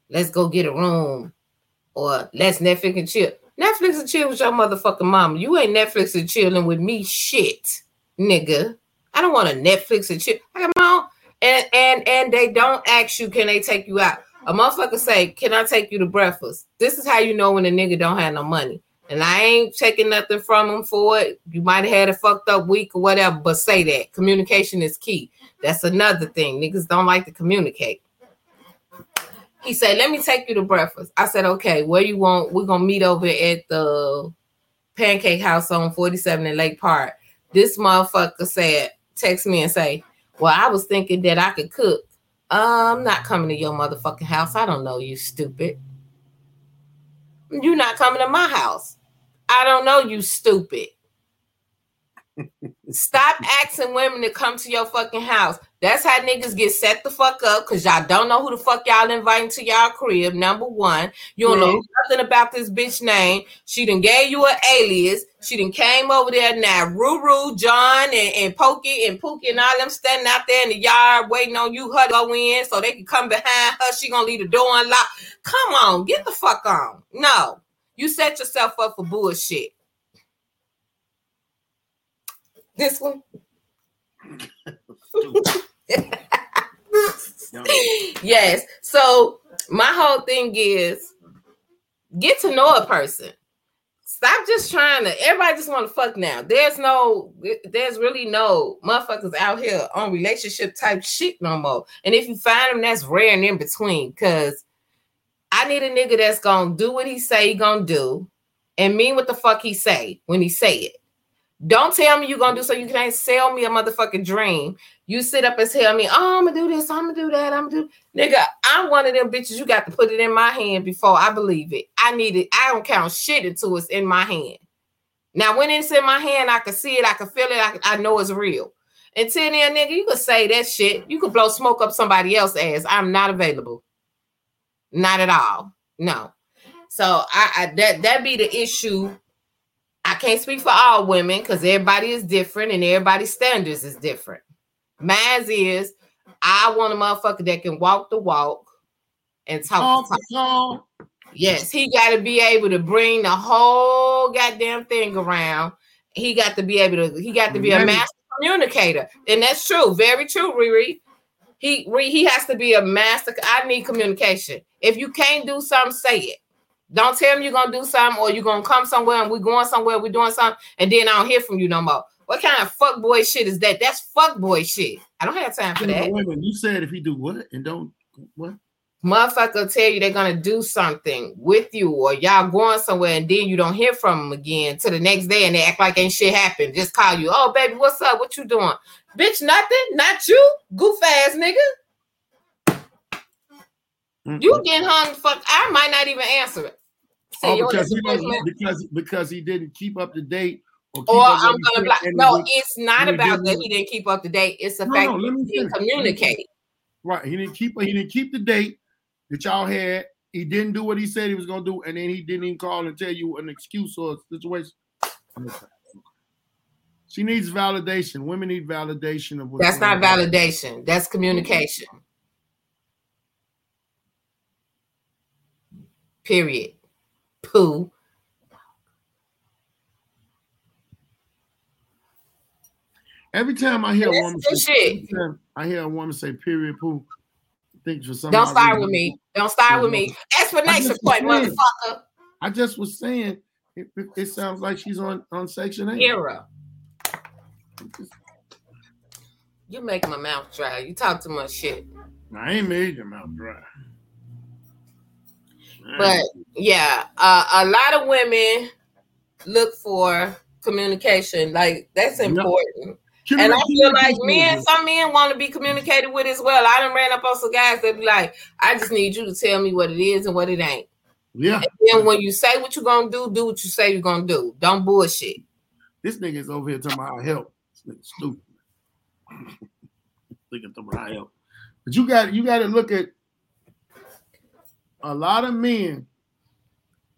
let's go get a room, or let's Netflix and chill. Netflix and chill with your motherfucking mama. You ain't Netflix and chilling with me, shit, nigga. I don't want to Netflix and chill. I got. And and and they don't ask you, can they take you out? A motherfucker say, can I take you to breakfast? This is how you know when a nigga don't have no money. And I ain't taking nothing from him for it. You might have had a fucked up week or whatever, but say that communication is key. That's another thing. Niggas don't like to communicate. He said, Let me take you to breakfast. I said, Okay, where you want? We're gonna meet over at the pancake house on 47 in Lake Park. This motherfucker said, text me and say, Well, I was thinking that I could cook. I'm not coming to your motherfucking house. I don't know you, stupid. You're not coming to my house. I don't know you, stupid. Stop asking women to come to your fucking house. That's how niggas get set the fuck up because y'all don't know who the fuck y'all inviting to y'all crib. Number one, you don't know nothing about this bitch name. She done gave you an alias. She done came over there now. Ruru, John, and, and Pokey and Pookie and all them standing out there in the yard waiting on you her to go in so they can come behind her. She gonna leave the door unlocked. Come on, get the fuck on. No, you set yourself up for bullshit. This one. yes. So my whole thing is get to know a person. Stop just trying to. Everybody just want to fuck now. There's no. There's really no motherfuckers out here on relationship type shit no more. And if you find them, that's rare and in between. Cause I need a nigga that's gonna do what he say he gonna do, and mean what the fuck he say when he say it. Don't tell me you're gonna do so you can't sell me a motherfucking dream. You sit up and tell me, oh, I'm gonna do this, I'm gonna do that, I'm gonna do nigga. I'm one of them bitches. You got to put it in my hand before I believe it. I need it, I don't count shit until it's in my hand. Now, when it's in my hand, I can see it, I can feel it, I, I know it's real. Until then, nigga, you could say that shit. You could blow smoke up somebody else's ass. I'm not available. Not at all. No. So I, I that that be the issue I can't speak for all women because everybody is different and everybody's standards is different. Mine is I want a motherfucker that can walk the walk and talk, the talk. Yes, he got to be able to bring the whole goddamn thing around. He got to be able to. He got to be a master communicator, and that's true. Very true, Riri. He he has to be a master. I need communication. If you can't do something, say it. Don't tell me you're gonna do something or you're gonna come somewhere and we're going somewhere, we're doing something, and then I don't hear from you no more. What kind of fuck boy shit is that? That's fuck boy shit. I don't have time for that. Wait, you said if he do what and don't what? Motherfucker tell you they're gonna do something with you, or y'all going somewhere, and then you don't hear from them again to the next day, and they act like ain't shit happened. Just call you, oh baby, what's up? What you doing? Bitch, nothing, not you, goof ass nigga. You getting hung fuck. I might not even answer it. Oh, because, he because because he didn't keep up to date. Or, or I'm gonna block. No, it's not about that he didn't keep up to date. It's the no, fact no, that he didn't communicate. Right. He didn't keep he didn't keep the date that y'all had. He didn't do what he said he was gonna do, and then he didn't even call and tell you an excuse or a situation. She needs validation. Women need validation of what that's not validation. That's communication. Period poo. Every time I hear a woman say, I hear a woman say period poo, think for some Don't start with me. Don't start with me. Explanation point, motherfucker. I just was saying it, it, sounds like she's on on section eight. Era. You make my mouth dry. You talk too much shit. I ain't made your mouth dry. But yeah, uh, a lot of women look for communication. Like that's important. And I feel like men, some men want to be communicated with as well. I done ran up on some guys that be like, I just need you to tell me what it is and what it ain't. Yeah. And then when you say what you're gonna do, do what you say you're gonna do. Don't bullshit. This nigga's over here talking about help. Stupid. Thinking about help. But you got you got to look at a lot of men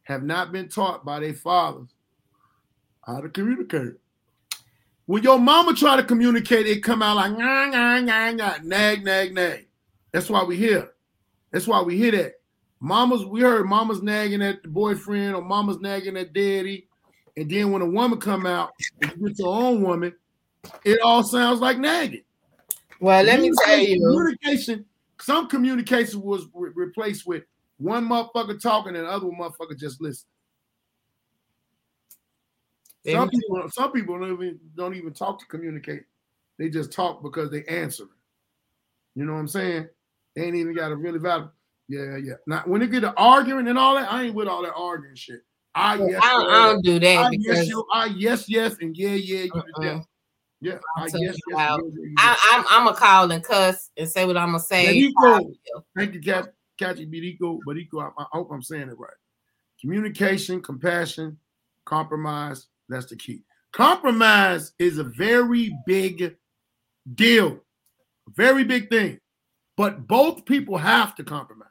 have not been taught by their fathers how to communicate. When your mama try to communicate, it come out like nah, nah, nah, nah, nag, nag, nag. That's why we hear. That's why we hear that. Mamas, we heard mamas nagging at the boyfriend or mamas nagging at daddy. And then when a woman come out you get your own woman, it all sounds like nagging. Well, let me tell you, communication. Some communication was re- replaced with one motherfucker talking and the other motherfucker just listen. Some people, some people don't even don't even talk to communicate. They just talk because they answer. You know what I'm saying? They ain't even got a really valid. Yeah, yeah. Now when it get to arguing and all that, I ain't with all that arguing shit. I yes, I, don't, I don't do that. I yes, you, I yes, yes, and yeah, yeah, you uh-uh. Yeah, I yes, yes, yes, I, am I'm a call and cuss and say what I'm gonna say. you go. Thank you, Cap. Catchy, equal, but. I, I hope I'm saying it right. Communication, compassion, compromise. That's the key. Compromise is a very big deal, very big thing. But both people have to compromise.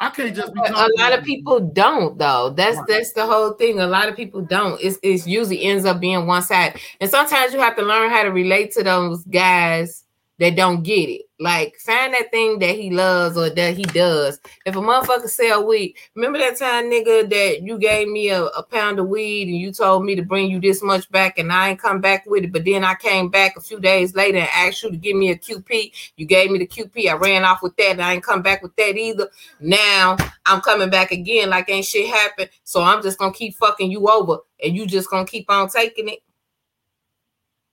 I can't just be. A lot of people don't though. That's right. that's the whole thing. A lot of people don't. It's it's usually ends up being one side, and sometimes you have to learn how to relate to those guys that don't get it. Like find that thing that he loves or that he does. If a motherfucker sell weed, remember that time, nigga, that you gave me a, a, pound of weed and you told me to bring you this much back, and I ain't come back with it. But then I came back a few days later and asked you to give me a QP. You gave me the QP. I ran off with that, and I ain't come back with that either. Now I'm coming back again, like ain't shit happened. So I'm just gonna keep fucking you over, and you just gonna keep on taking it.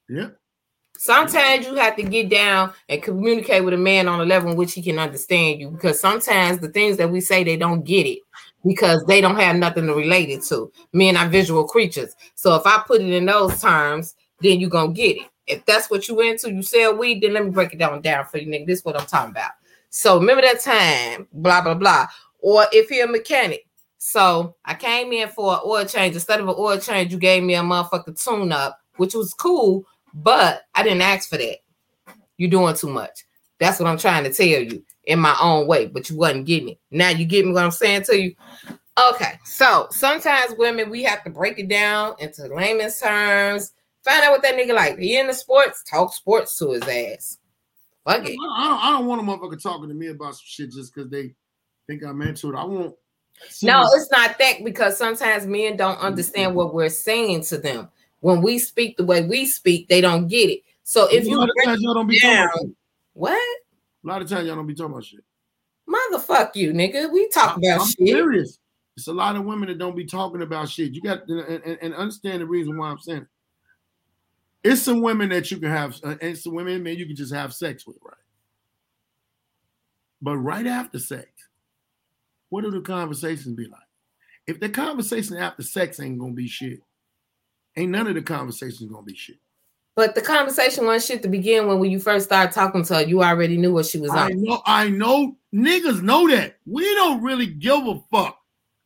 Yeah. Sometimes you have to get down and communicate with a man on a level in which he can understand you because sometimes the things that we say they don't get it because they don't have nothing to relate it to. Men are visual creatures. So if I put it in those terms, then you're gonna get it. If that's what you into, you sell weed, then let me break it down down for you, nigga. This is what I'm talking about. So remember that time, blah blah blah. Or if you're a mechanic, so I came in for an oil change. Instead of an oil change, you gave me a motherfucker tune up, which was cool, but I didn't ask for that. You're doing too much. That's what I'm trying to tell you in my own way, but you wasn't getting it. Now you get me what I'm saying to you. Okay, so sometimes women we have to break it down into layman's terms. Find out what that nigga like. He in the sports, talk sports to his ass. Fuck it. I don't, I don't want a motherfucker talking to me about some shit just because they think I'm into it. I want. No, it's not that because sometimes men don't understand what we're saying to them when we speak the way we speak, they don't get it. So if you don't be down, what? A lot of times y'all don't be talking about shit. Motherfuck you, nigga. We talk about I'm shit. Serious. It's a lot of women that don't be talking about shit. You got to and, and understand the reason why I'm saying it. It's some women that you can have, uh, and some women, man, you can just have sex with, right? But right after sex, what do the conversations be like? If the conversation after sex ain't gonna be shit, ain't none of the conversations gonna be shit. But the conversation was shit to begin when when you first started talking to her, you already knew what she was I on. know, I know, niggas know that. We don't really give a fuck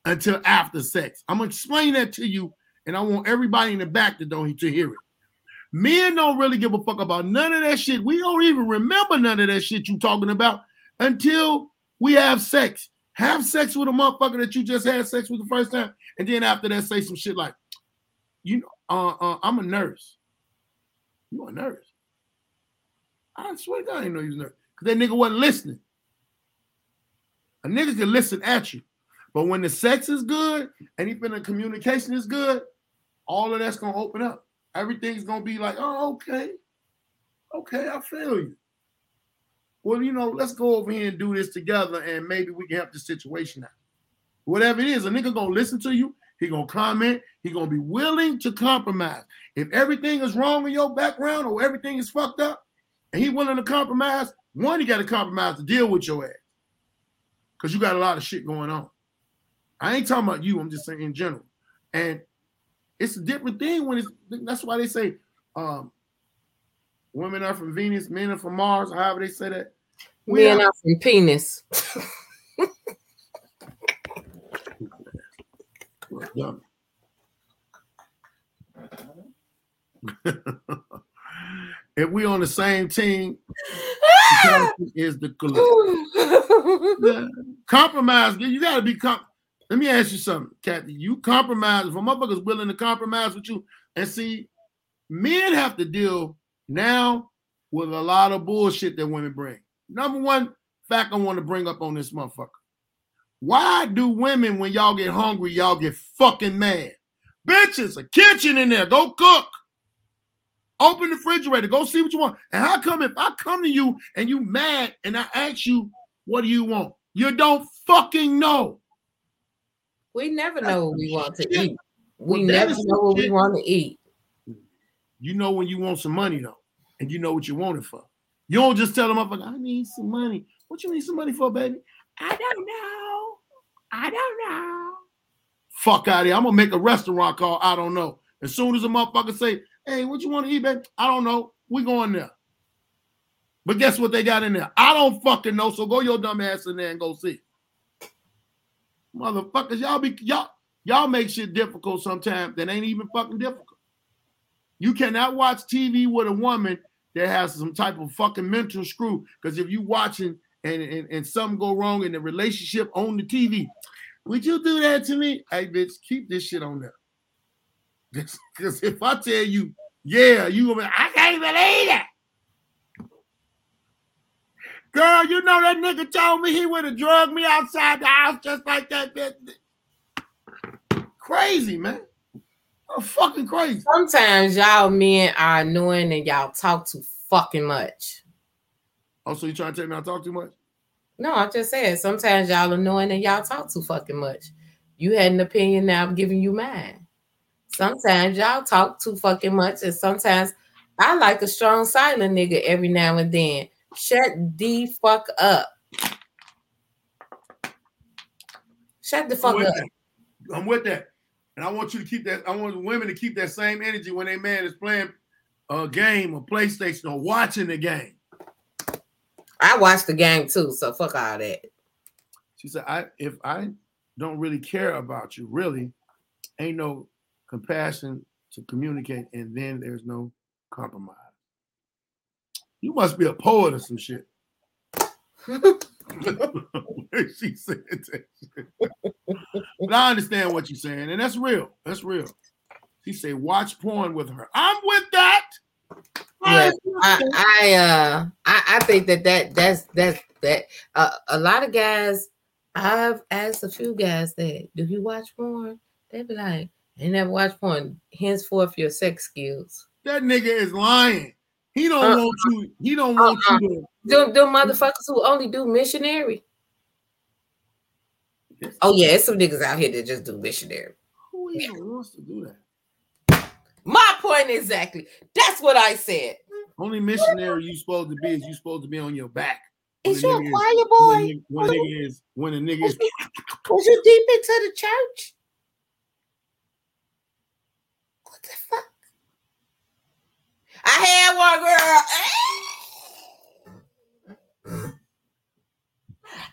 until after sex. I'm gonna explain that to you, and I want everybody in the back to don't to hear it. Men don't really give a fuck about none of that shit. We don't even remember none of that shit you talking about until we have sex. Have sex with a motherfucker that you just had sex with the first time, and then after that, say some shit like, you know, uh, uh, I'm a nurse. You a nurse? I swear to God, I didn't know you was a nurse. Because that nigga wasn't listening. A nigga can listen at you. But when the sex is good and even the communication is good, all of that's gonna open up. Everything's gonna be like, oh, okay. Okay, I feel you. Well, you know, let's go over here and do this together, and maybe we can help the situation out. Whatever it is, a nigga gonna listen to you He gonna comment. He gonna be willing to compromise. If everything is wrong in your background or everything is fucked up, and he willing to compromise, one, you got to compromise to deal with your ass, because you got a lot of shit going on. I ain't talking about you. I'm just saying in general, and it's a different thing when it's. That's why they say um, women are from Venus, men are from Mars. However they say that. We men are, are from penis. if we on the same team, is the compromise. You got to be com- Let me ask you something, Kathy. You compromise. If a motherfucker's willing to compromise with you, and see, men have to deal now with a lot of bullshit that women bring. Number one fact I want to bring up on this motherfucker. Why do women, when y'all get hungry, y'all get fucking mad? Bitches, a kitchen in there. Go cook. Open the refrigerator. Go see what you want. And how come if I come to you and you mad and I ask you, what do you want? You don't fucking know. We never know what we want to eat. We well, never know what we want to eat. You know when you want some money though, and you know what you want it for. You don't just tell them up, I need some money. What you need some money for, baby? I don't know. I don't know. Fuck out of here. I'm gonna make a restaurant call. I don't know. As soon as a motherfucker say, hey, what you want to eat, baby? I don't know. We going there. But guess what they got in there? I don't fucking know. So go your dumb ass in there and go see. Motherfuckers, y'all be y'all y'all make shit difficult sometimes that ain't even fucking difficult. You cannot watch TV with a woman that has some type of fucking mental screw. Because if you watching and, and and something go wrong in the relationship on the TV, would you do that to me? Hey, bitch, keep this shit on there. Because if I tell you, yeah, you gonna be, I can't believe it. Girl, you know that nigga told me he would have drugged me outside the house just like that. bitch. Crazy, man. Oh, fucking crazy. Sometimes y'all men are annoying and y'all talk too fucking much. Also, Oh, you trying to tell me I talk too much? No, I'm just saying sometimes y'all annoying and y'all talk too fucking much. You had an opinion, now I'm giving you mine. Sometimes y'all talk too fucking much, and sometimes I like a strong silent nigga every now and then. Shut the fuck up. Shut the fuck I'm up. that. I'm with that. And I want you to keep that. I want women to keep that same energy when a man is playing a game or PlayStation or watching the game. I watched the game too, so fuck all that. She said, I if I don't really care about you, really, ain't no compassion to communicate, and then there's no compromise. You must be a poet or some shit. she said that shit. But I understand what you're saying, and that's real. That's real. She said, watch porn with her. I'm with that. Yeah, I, I uh I, I think that that that's that's that uh, a lot of guys I've asked a few guys that do you watch porn? They be like, I never watch porn. Henceforth your sex skills. That nigga is lying. He don't Uh-uh. want you. He don't want Uh-uh. you to. Do do motherfuckers who only do missionary. Oh yeah, it's some niggas out here that just do missionary. Who even wants to do that? My point exactly. That's what I said. Only missionary you supposed to be is you supposed to be on your back. Is a you a nigga choir when a boy? nigga- When a nigga is when a nigga is Was you deep into the church? What the fuck? I had one girl.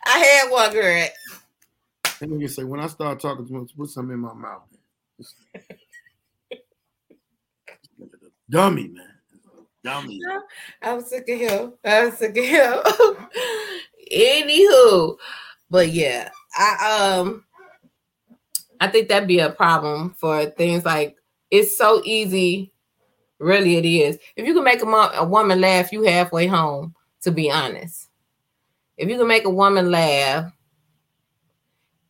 I had one girl. that nigga say when I start talking to him, put something in my mouth. Dummy man. Dummy. I'm sick of him. I'm sick of him. Anywho, but yeah, I um, I think that'd be a problem for things like it's so easy. Really, it is. If you can make a, mo- a woman laugh, you halfway home. To be honest, if you can make a woman laugh,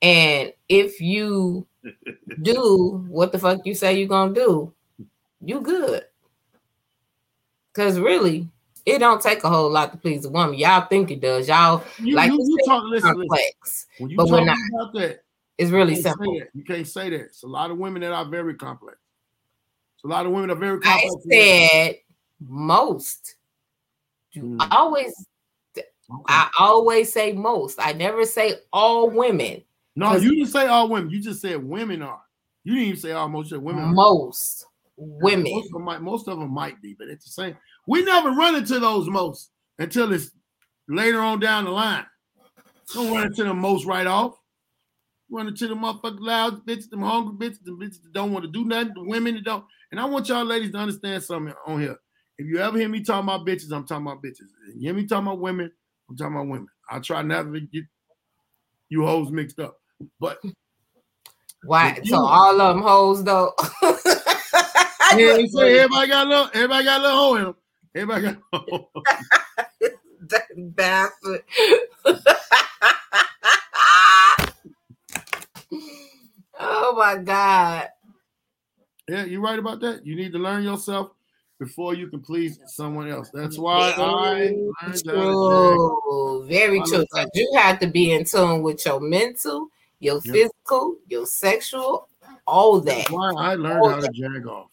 and if you do what the fuck you say you're gonna do, you good. Cause really, it don't take a whole lot to please a woman. Y'all think it does. Y'all You, Like you, you talk listen, listen. complex. When you but we're not. about that, It's really you simple. You can't say that. It's a lot of women that are very complex. It's a lot of women are very I complex. said most. Mm. always, Okay. I always say most. I never say all women. No, you didn't say all women. You just said women are. You didn't even say almost. You women are. Women. Most of, them might, most of them might be, but it's the same. We never run into those most until it's later on down the line. Don't run into the most right off. Run into the motherfucking loud bitches, them hungry bitches, them bitches that don't want to do nothing, the women that don't. And I want y'all ladies to understand something on here. If you ever hear me talking about bitches, I'm talking about bitches. And you hear me talking about women, I'm talking about women. I try never to get you hoes mixed up. But Why? So all of them hoes though. yeah, they say everybody got a little, everybody got a little hoe in them. Everybody got a hoe. Dirty bastard. oh my god. Yeah, you're right about that. You need to learn yourself before you can please someone else. That's why I Very to true. Very I true. So you have to be in tune with your mental, your Yep. physical, your sexual, all that. That's that. why I learned how to jag off.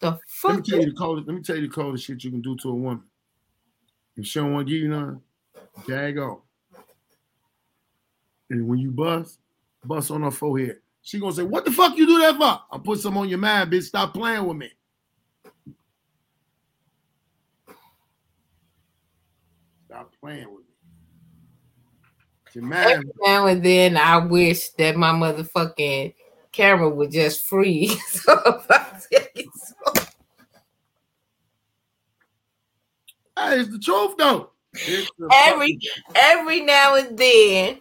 The Let me fuck? tell you the coldest. Let me tell you the coldest shit you can do to a woman. If she don't want to give you none, gag off. And when you bust, bust on her forehead. She gonna say, "What the fuck you do that for?" I'll put some on your mind, bitch. Stop playing with me. Stop playing with me. Your mind Every now and then I wish that my motherfucking camera would just freeze. So if I see Hey, it's the truth though. The Every every now and then.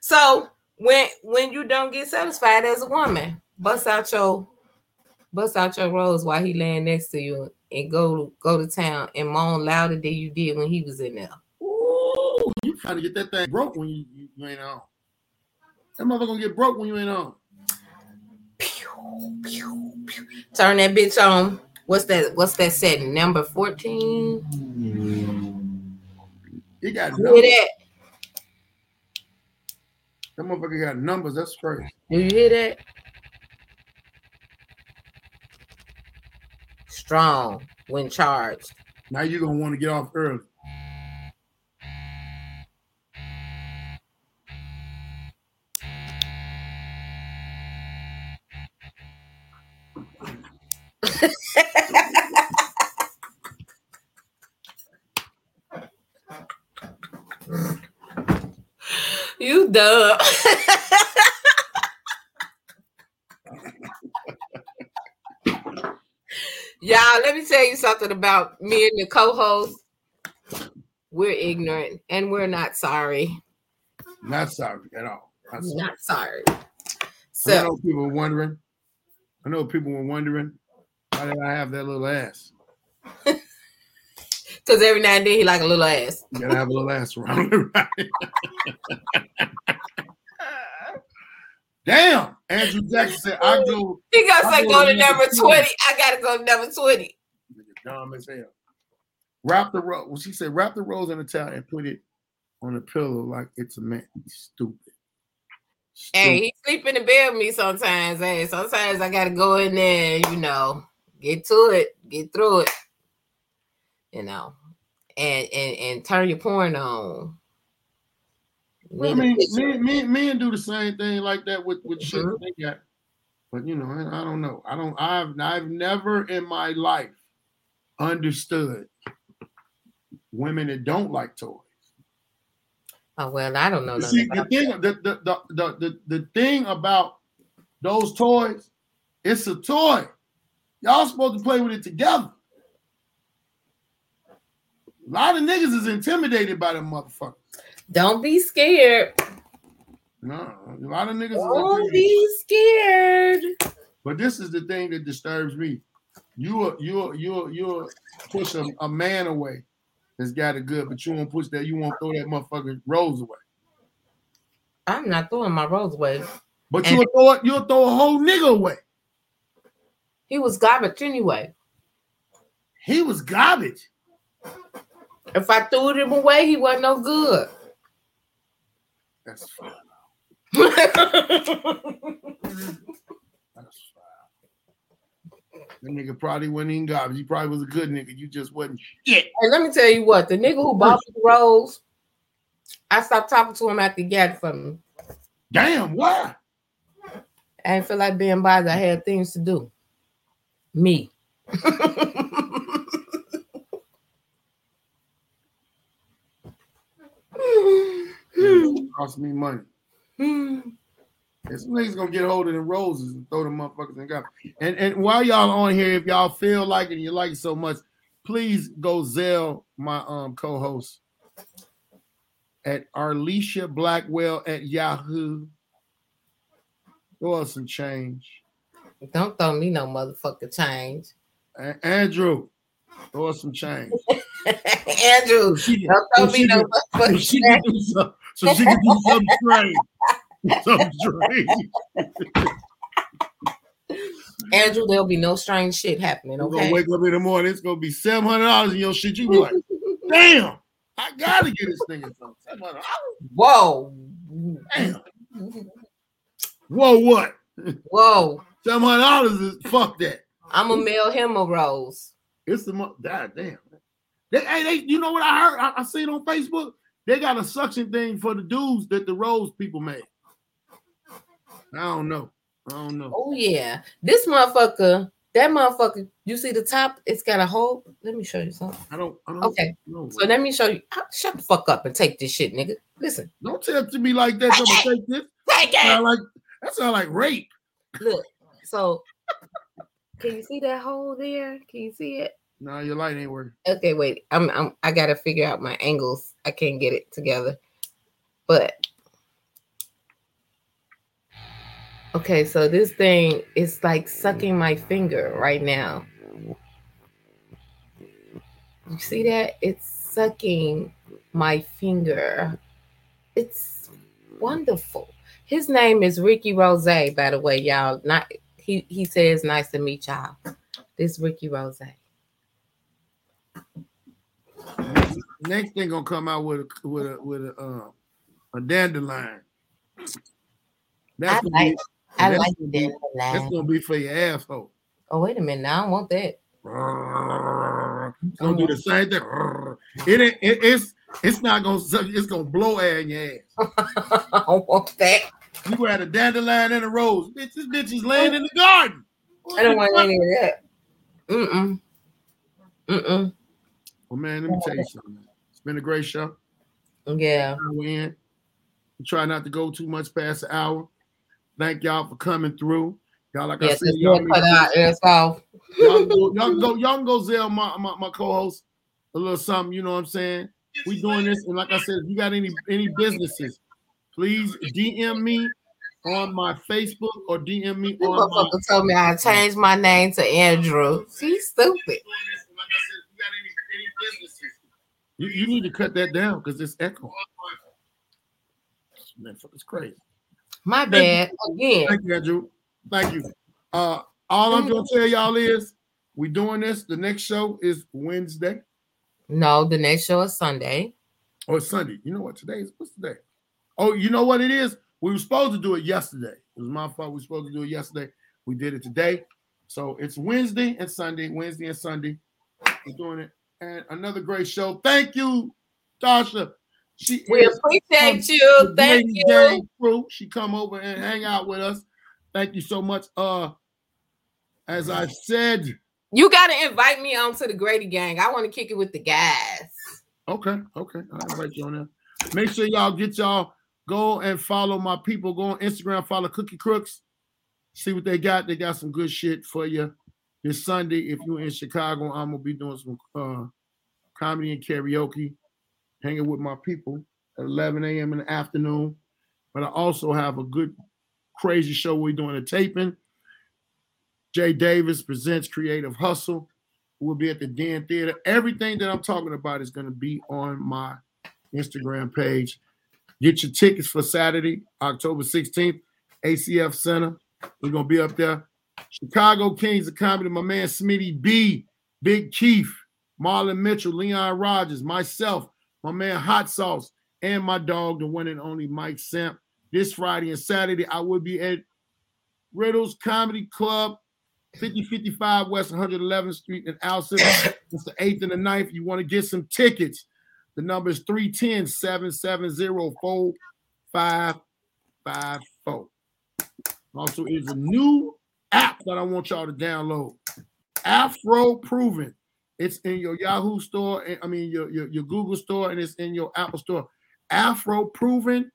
So when when you don't get satisfied as a woman, bust out your bust out your rose while he laying next to you and go go to town and moan louder than you did when he was in there. Ooh, you trying to get that thing broke when you, you, you ain't on. That motherfucker gonna get broke when you ain't on. Pew, pew, pew. Turn that bitch on. What's that? What's that setting? Number 14? He mm. got You numbers. hear that? That motherfucker got numbers. That's crazy. Do you hear that? Strong when charged. Now you're gonna want to get off early. Dumb. Y'all, let me tell you something about me and the co-host. We're ignorant and we're not sorry. Not sorry at all. Not sorry. Not sorry. I So know people were wondering. I know people were wondering why did I have that little ass? because every now and then he like a little ass. You gotta have a little ass around? Damn. Andrew Jackson said I go He gotta say going go to number number 20. 20. I gotta go to number 20. Nigga dumb as hell. Wrap the rose. Well, she said, wrap the rose in a towel and put it on the pillow like it's a man. Stupid. Hey, Stupid. he sleep in the bed with me sometimes. Hey, sometimes I gotta go in there, you know, get to it, get through it, you know, and and and turn your porn on. Well, I mean, men, men, men do the same thing like that with with shit Mhm. they got. But you know, I, I don't know. I don't. I've I've never in my life understood women that don't like toys. Oh well, I don't know See, the thing, the, the, the, the, the thing about those toys, it's a toy. Y'all supposed to play with it together. A lot of niggas is intimidated by them motherfuckers. Don't be scared. No, a lot of niggas Don't be scared. But this is the thing that disturbs me. You are you you you push a, a man away that's got it good, but you won't push that, you won't throw that motherfucking rose away. I'm not throwing my rose away. But And- you'll throw it, you'll throw a whole nigga away. He was garbage anyway. He was garbage. If I threw him away, he wasn't no good. That's fine. That's fine. That nigga probably wasn't even garbage. He probably was a good nigga. You just wasn't shit. And let me tell you what, the nigga who bought me the rose, I stopped talking to him after he got it from me. Damn, why? I didn't feel like being bothered. I had things to do. Me. It cost me money. This niggas gonna get hold of the roses and throw them motherfuckers in garbage. And and while y'all on here, if y'all feel like it and you like it so much, please go Zelle my um co-host at Arlesia Blackwell at Yahoo. Throw us some change. Don't throw me no motherfucker change. A- Andrew, throw us some change. Andrew, She- don't throw so me no motherfucker she can do some- so she can do something strange. Some strange. Andrew, there'll be no strange shit happening, We're gonna okay? wake up in the morning. It's gonna be seven hundred dollars in your shit. You be like, damn, I gotta get this thing something. Seven hundred Whoa. Damn. Whoa, what? Whoa. Seven hundred dollars is fuck that. I'm gonna mail him a rose. It's the God damn. They, hey, they, you know what I heard? I, I seen on Facebook. They got a suction thing for the dudes that the rose people made. I don't know. I don't know. Oh yeah. This motherfucker, that motherfucker, you see the top, it's got a hole. Let me show you something. I don't. I don't Okay. know. So let me show you. Shut the fuck up and take this shit, nigga. Listen. Don't tell to me like that. I'm gonna take this. Take Sound like that sound like rape. Look. So can you see that hole there? Can you see it? No, your light ain't working. Okay, wait. I'm, I'm I gotta figure out my angles. I can't get it together. But okay, so this thing is like sucking my finger right now. You see that? It's sucking my finger. It's wonderful. His name is Ricky Rose, by the way, y'all. Not he he says nice to meet y'all. This Ricky Rose. Next thing gonna come out with a with a with a uh, a dandelion. That's I like, be I that's like gonna be- that's gonna be for your asshole. Oh, wait a minute. Now I don't want that. It's gonna do the same thing. It it, it's it's not gonna suck, it's gonna blow air in your ass. I don't want that. You had a dandelion and a rose. Bitch, this bitch is laying in the garden. I don't want any of that. Mm-mm. Mm-mm. Well, man, let me tell you something. It's been a great show. Yeah. In. We try not to go too much past the hour. Thank y'all for coming through. Y'all, like I said, y'all, cut our ears off. y'all, go, y'all go, y'all go Zelle, my, my, my co-host, a little something, you know what I'm saying? We doing this, and like I said, if you got any any businesses, please DM me on my Facebook or DM me You on my told me I changed my name to Andrew. He's stupid. You, you need to cut that down because it's echo. Man, fuck, it's crazy. My bad. Again. Thank you, Andrew. Thank you. Uh, all I'm gonna tell y'all is we doing this. The next show is Wednesday No, the next show is Sunday. or Sunday. You know what? Today is what's today? Oh, you know what it is? We were supposed to do it yesterday. It was my fault. We were supposed to do it yesterday. We did it today. So it's Wednesday and Sunday. Wednesday and Sunday. We're doing it. And another great show. Thank you, Tasha. She We appreciate you. Thank you. Crew. She come over and hang out with us. Thank you so much. Uh, as I said, You got to invite me on to the Grady Gang. I want to kick it with the guys. okay, okay, I'll invite you on there. Make sure y'all get y'all go and follow my people. Go on Instagram, follow Cookie Crooks. See what they got. They got some good shit for you this Sunday. If you're in Chicago, I'm gonna be doing some uh comedy and karaoke, hanging with my people at 11 a.m. in the afternoon. But I also have a good crazy show we're doing a taping. Jay Davis presents Creative Hustle. We'll be at the Dan Theater. Everything that I'm talking about is going to be on my Instagram page. Get your tickets for Saturday, October 16th, ACF Center. We're going to be up there. Chicago Kings of Comedy, my man Smitty B, Big Keith, Marlon Mitchell, Leon Rogers, myself, my man Hot Sauce, and my dog, the one and only Mike Samp. This Friday and Saturday, I will be at Riddles Comedy Club, 5055 West 111th Street in Alsip. It's the 8th and the 9th. You want to get some tickets. The number is 310 770 4554. Also, is a new app that I want y'all to download. Afro Proven. It's in your Yahoo store, and- I mean your, your, your Google store, and it's in your Apple store. Afro Proven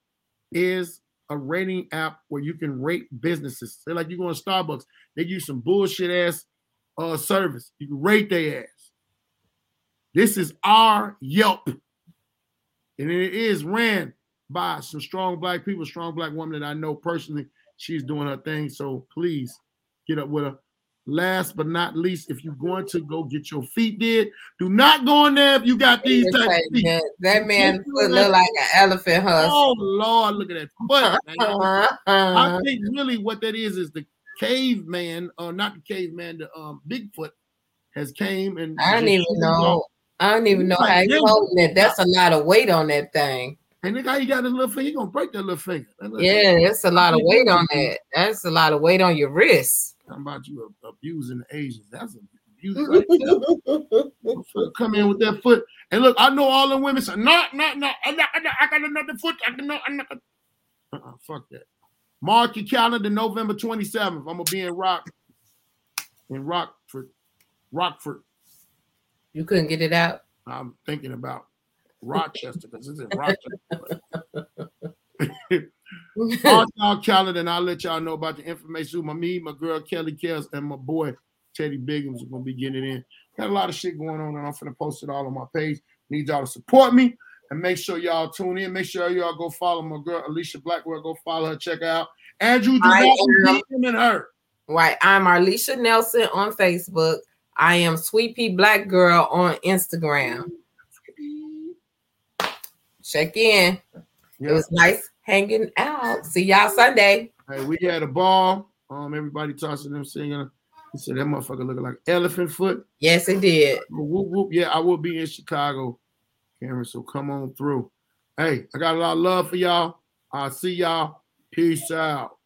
is a rating app where you can rate businesses. They're like you go to Starbucks, they use some bullshit ass uh service. You can rate their ass. This is our Yelp. And it is ran by some strong black people, strong black woman that I know personally. She's doing her thing. So please get up with her. Last but not least, if you're going to go get your feet did, do not go in there if you got these type feet. That, that man foot look like an elephant husk. Oh Lord, look at that foot. I think really what that is is the caveman, or not the caveman, the um Bigfoot has came and I don't even know. I don't even know how you holding it. That's a lot of weight on that thing. And the guy you got his little finger, he gonna break that little finger. That little Yeah, finger. that's a lot of weight on that. That's a lot of weight on your wrist. Talking about you abusing the Asians. That's abuse right there. Come in with that foot. And look, I know all the women say, no, no, no, I got, I got another foot. I can, no, I'm not. Uh-uh, fuck that. Mark your calendar, November 27th. I'm gonna be in Rock, in Rockford, Rockford. You couldn't get it out. I'm thinking about Rochester because it's in Rochester. Mark our calendar, and I'll let y'all know about the information. My me, my girl Kelly Kells, and my boy Teddy Biggins is gonna be getting in. Got a lot of shit going on, and I'm gonna post it all on my page. Need y'all to support me and make sure y'all tune in. Make sure y'all go follow my girl Alicia Blackwell. Go follow her. Check her out Andrew I and her. Right. I'm Arlisha Nelson on Facebook. I am Sweet Pea Black Girl on Instagram. Check in. It was nice hanging out. See y'all Sunday. Hey, we had a ball. Um, everybody tossing them singing. He said that motherfucker looking like elephant foot. Yes, it did. Whoop, whoop. Yeah, I will be in Chicago, Cameron. So come on through. Hey, I got a lot of love for y'all. I'll see y'all. Peace out.